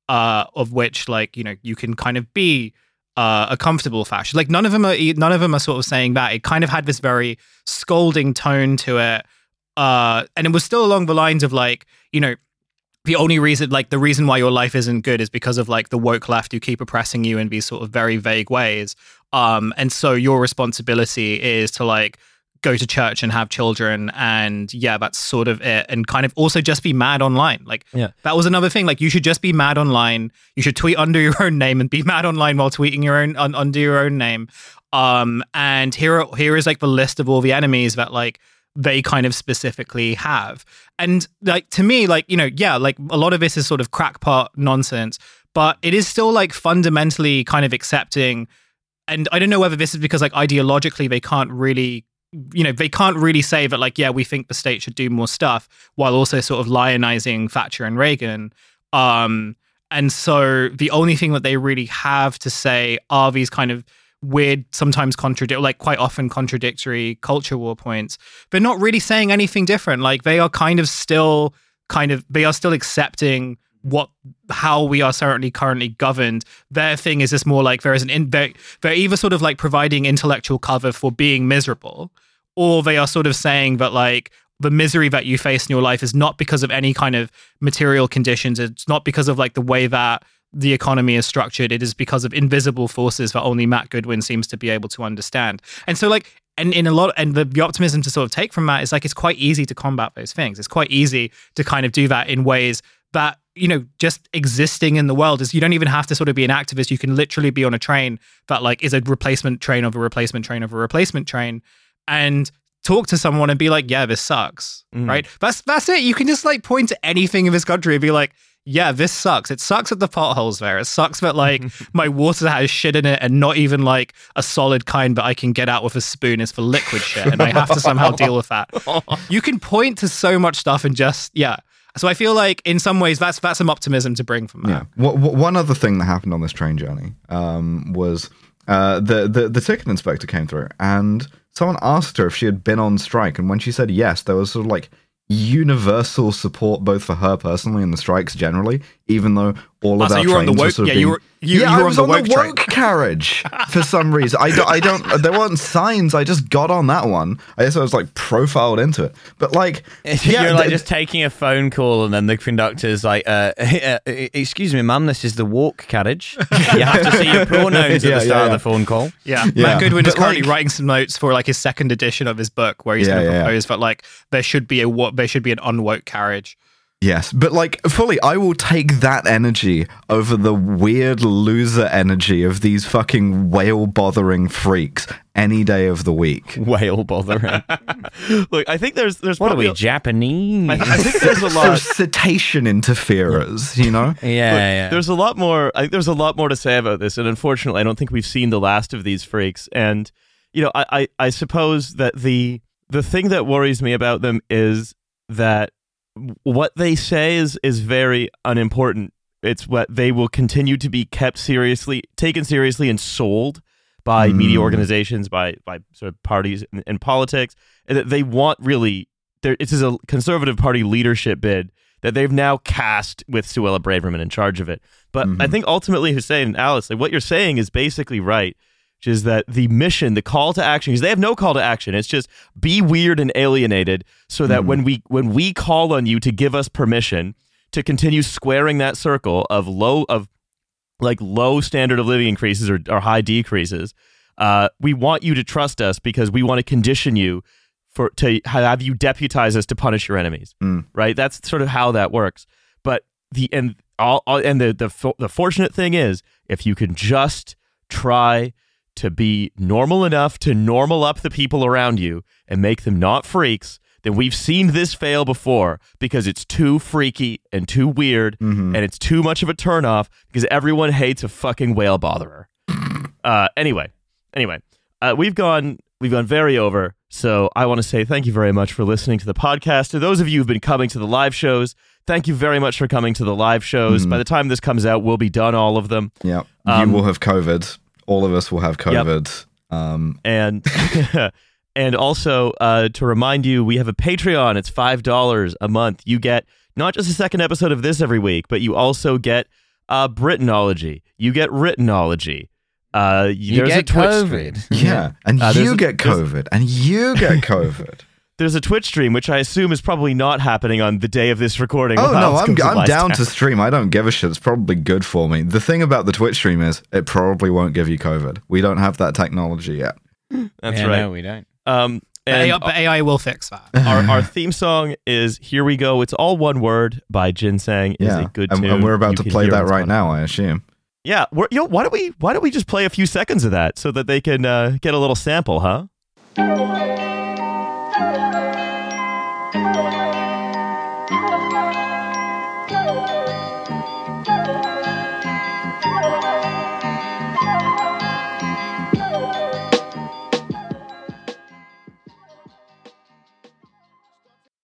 uh of which like, you know, you can kind of be uh, a comfortable fashion. Like none of them are none of them are sort of saying that. It kind of had this very scolding tone to it, uh, and it was still along the lines of like you know the only reason like the reason why your life isn't good is because of like the woke left who keep oppressing you in these sort of very vague ways. Um, and so your responsibility is to like go to church and have children and yeah that's sort of it. And kind of also just be mad online. Like Yeah. that was another thing. Like you should just be mad online. You should tweet under your [LAUGHS] own name and be mad online while tweeting your own un, under your own name. Um and here here is like the list of all the enemies that like they kind of specifically have. And like to me like you know yeah like a lot of this is sort of crackpot nonsense but it is still like fundamentally kind of accepting. And I don't know whether this is because like ideologically they can't really you know they can't really say that like yeah we think the state should do more stuff while also sort of lionizing Thatcher and Reagan. Um and so the only thing that they really have to say are these kind of weird sometimes contradict like quite often contradictory culture war points. They're not really saying anything different. Like they are kind of still kind of they are still accepting what how we are certainly currently governed their thing is just more like there is an in they're, they're either sort of like providing intellectual cover for being miserable or they are sort of saying that like the misery that you face in your life is not because of any kind of material conditions. It's not because of like the way that the economy is structured. It is because of invisible forces that only Matt Goodwin seems to be able to understand. And so like and in a lot and the, the optimism to sort of take from that is like it's quite easy to combat those things. It's quite easy to kind of do that in ways that you know just existing in the world is you don't even have to sort of be an activist. You can literally be on a train that like is a replacement train of a replacement train of a replacement train and talk to someone and be like yeah this sucks Mm. right? That's that's it. You can just like point to anything in this country and be like yeah this sucks. It sucks that the potholes there. It sucks that like [LAUGHS] my water has shit in it and not even like a solid kind that i can get out with a spoon is for liquid shit and i have to somehow deal with that. [LAUGHS] You can point to so much stuff and just yeah so i feel like in some ways that's that's some optimism to bring from that Yeah. One other thing that happened on this train journey um, was uh, the, the the ticket inspector came through and someone asked her if she had been on strike, and when she said yes, there was sort of like universal support both for her personally and the strikes generally, even though all Oh, of so our you were on the trains were woke- sort of yeah, you were- you- yeah, you I were on was the on the train. woke carriage for some reason. I, don't- I don't. There weren't signs. I just got on that one. I guess I was like profiled into it. But like, [LAUGHS] yeah, You're like th- just taking a phone call, and then the conductor's like, uh, [LAUGHS] uh, "Excuse me, ma'am, this is the walk carriage. [LAUGHS] You have to see your pronouns Yeah, at the start yeah, of the phone call." Yeah. Yeah. Matt Goodwin is currently like- writing some notes for like his second edition of his book where he's Yeah, going to yeah, yeah. propose that like there should be a what there should be an unwoke carriage. Yes, but like fully, I will take that energy over the weird loser energy of these fucking whale bothering freaks any day of the week. [LAUGHS] Whale bothering. [LAUGHS] Look, I think there's there's what are probably we Japanese? I, I think there's a They're [LAUGHS] lot. cetacean interferers, you know? yeah, Look, yeah. There's a lot more. I think there's a lot more to say about this, and unfortunately, I don't think we've seen the last of these freaks. And you know, I, I, I suppose that the the thing that worries me about them is that what they say is is very unimportant. It's what they will continue to be kept seriously, taken seriously, and sold by media Mm. organizations, by by sort of parties politics, and that they want really. There, it is a conservative party leadership bid that they've now cast with Suella Braverman in charge of it. But I Mhm. think ultimately, Hussein and Alice, like what you're saying is basically right, which is that the mission, the call to action, because they have no call to action. It's just be weird and alienated, so that Mhm. when we when we call on you to give us permission to continue squaring that circle of low of like low standard of living increases or, or high decreases, uh, we want you to trust us because we want to condition you for to have you deputize us to punish your enemies. Mm. Right? That's sort of how that works. But the and all, all and the the the fortunate thing is if you can just try to be normal enough to normal up the people around you and make them not freaks, then we've seen this fail before because it's too freaky and too weird Mhm. and it's too much of a turnoff because everyone hates a fucking whale botherer. uh, anyway, anyway, uh, we've gone we've gone very over. So I want to say thank you very much for listening to the podcast. To those of you who've been coming to the live shows, thank you very much for coming to the live shows. By the time this comes out, we'll be done all of them. Yeah. Um, you will have COVID. All of us will have COVID. Um, and [LAUGHS] and also uh, to remind you, we have a Patreon. It's five dollars a month. You get not just a second episode of this every week, but you also get uh, Britanology. You get Writtenology. Uh, You there's get a COVID. stream. yeah. [LAUGHS] And Uh, you a- get COVID. And you get [LAUGHS] COVID. There's a Twitch stream, which I assume is probably not happening on the day of this recording. Oh no, I'm, I'm down down. to stream. I don't give a shit. It's probably good for me. The thing about the Twitch stream is it probably won't give you COVID. We don't have that technology yet. That's Yeah, right. No, we don't. Um, But and AI, but AI will fix that. [LAUGHS] our, our theme song is "Here We Go." It's all one word by Jinsang. Is yeah, a good and, tune. and we're about You to can play hear that on right Spotify. now. I assume. Yeah, we're, you know, why don't we why don't we just play a few seconds of that so that they can uh, get a little sample, huh? Thank you.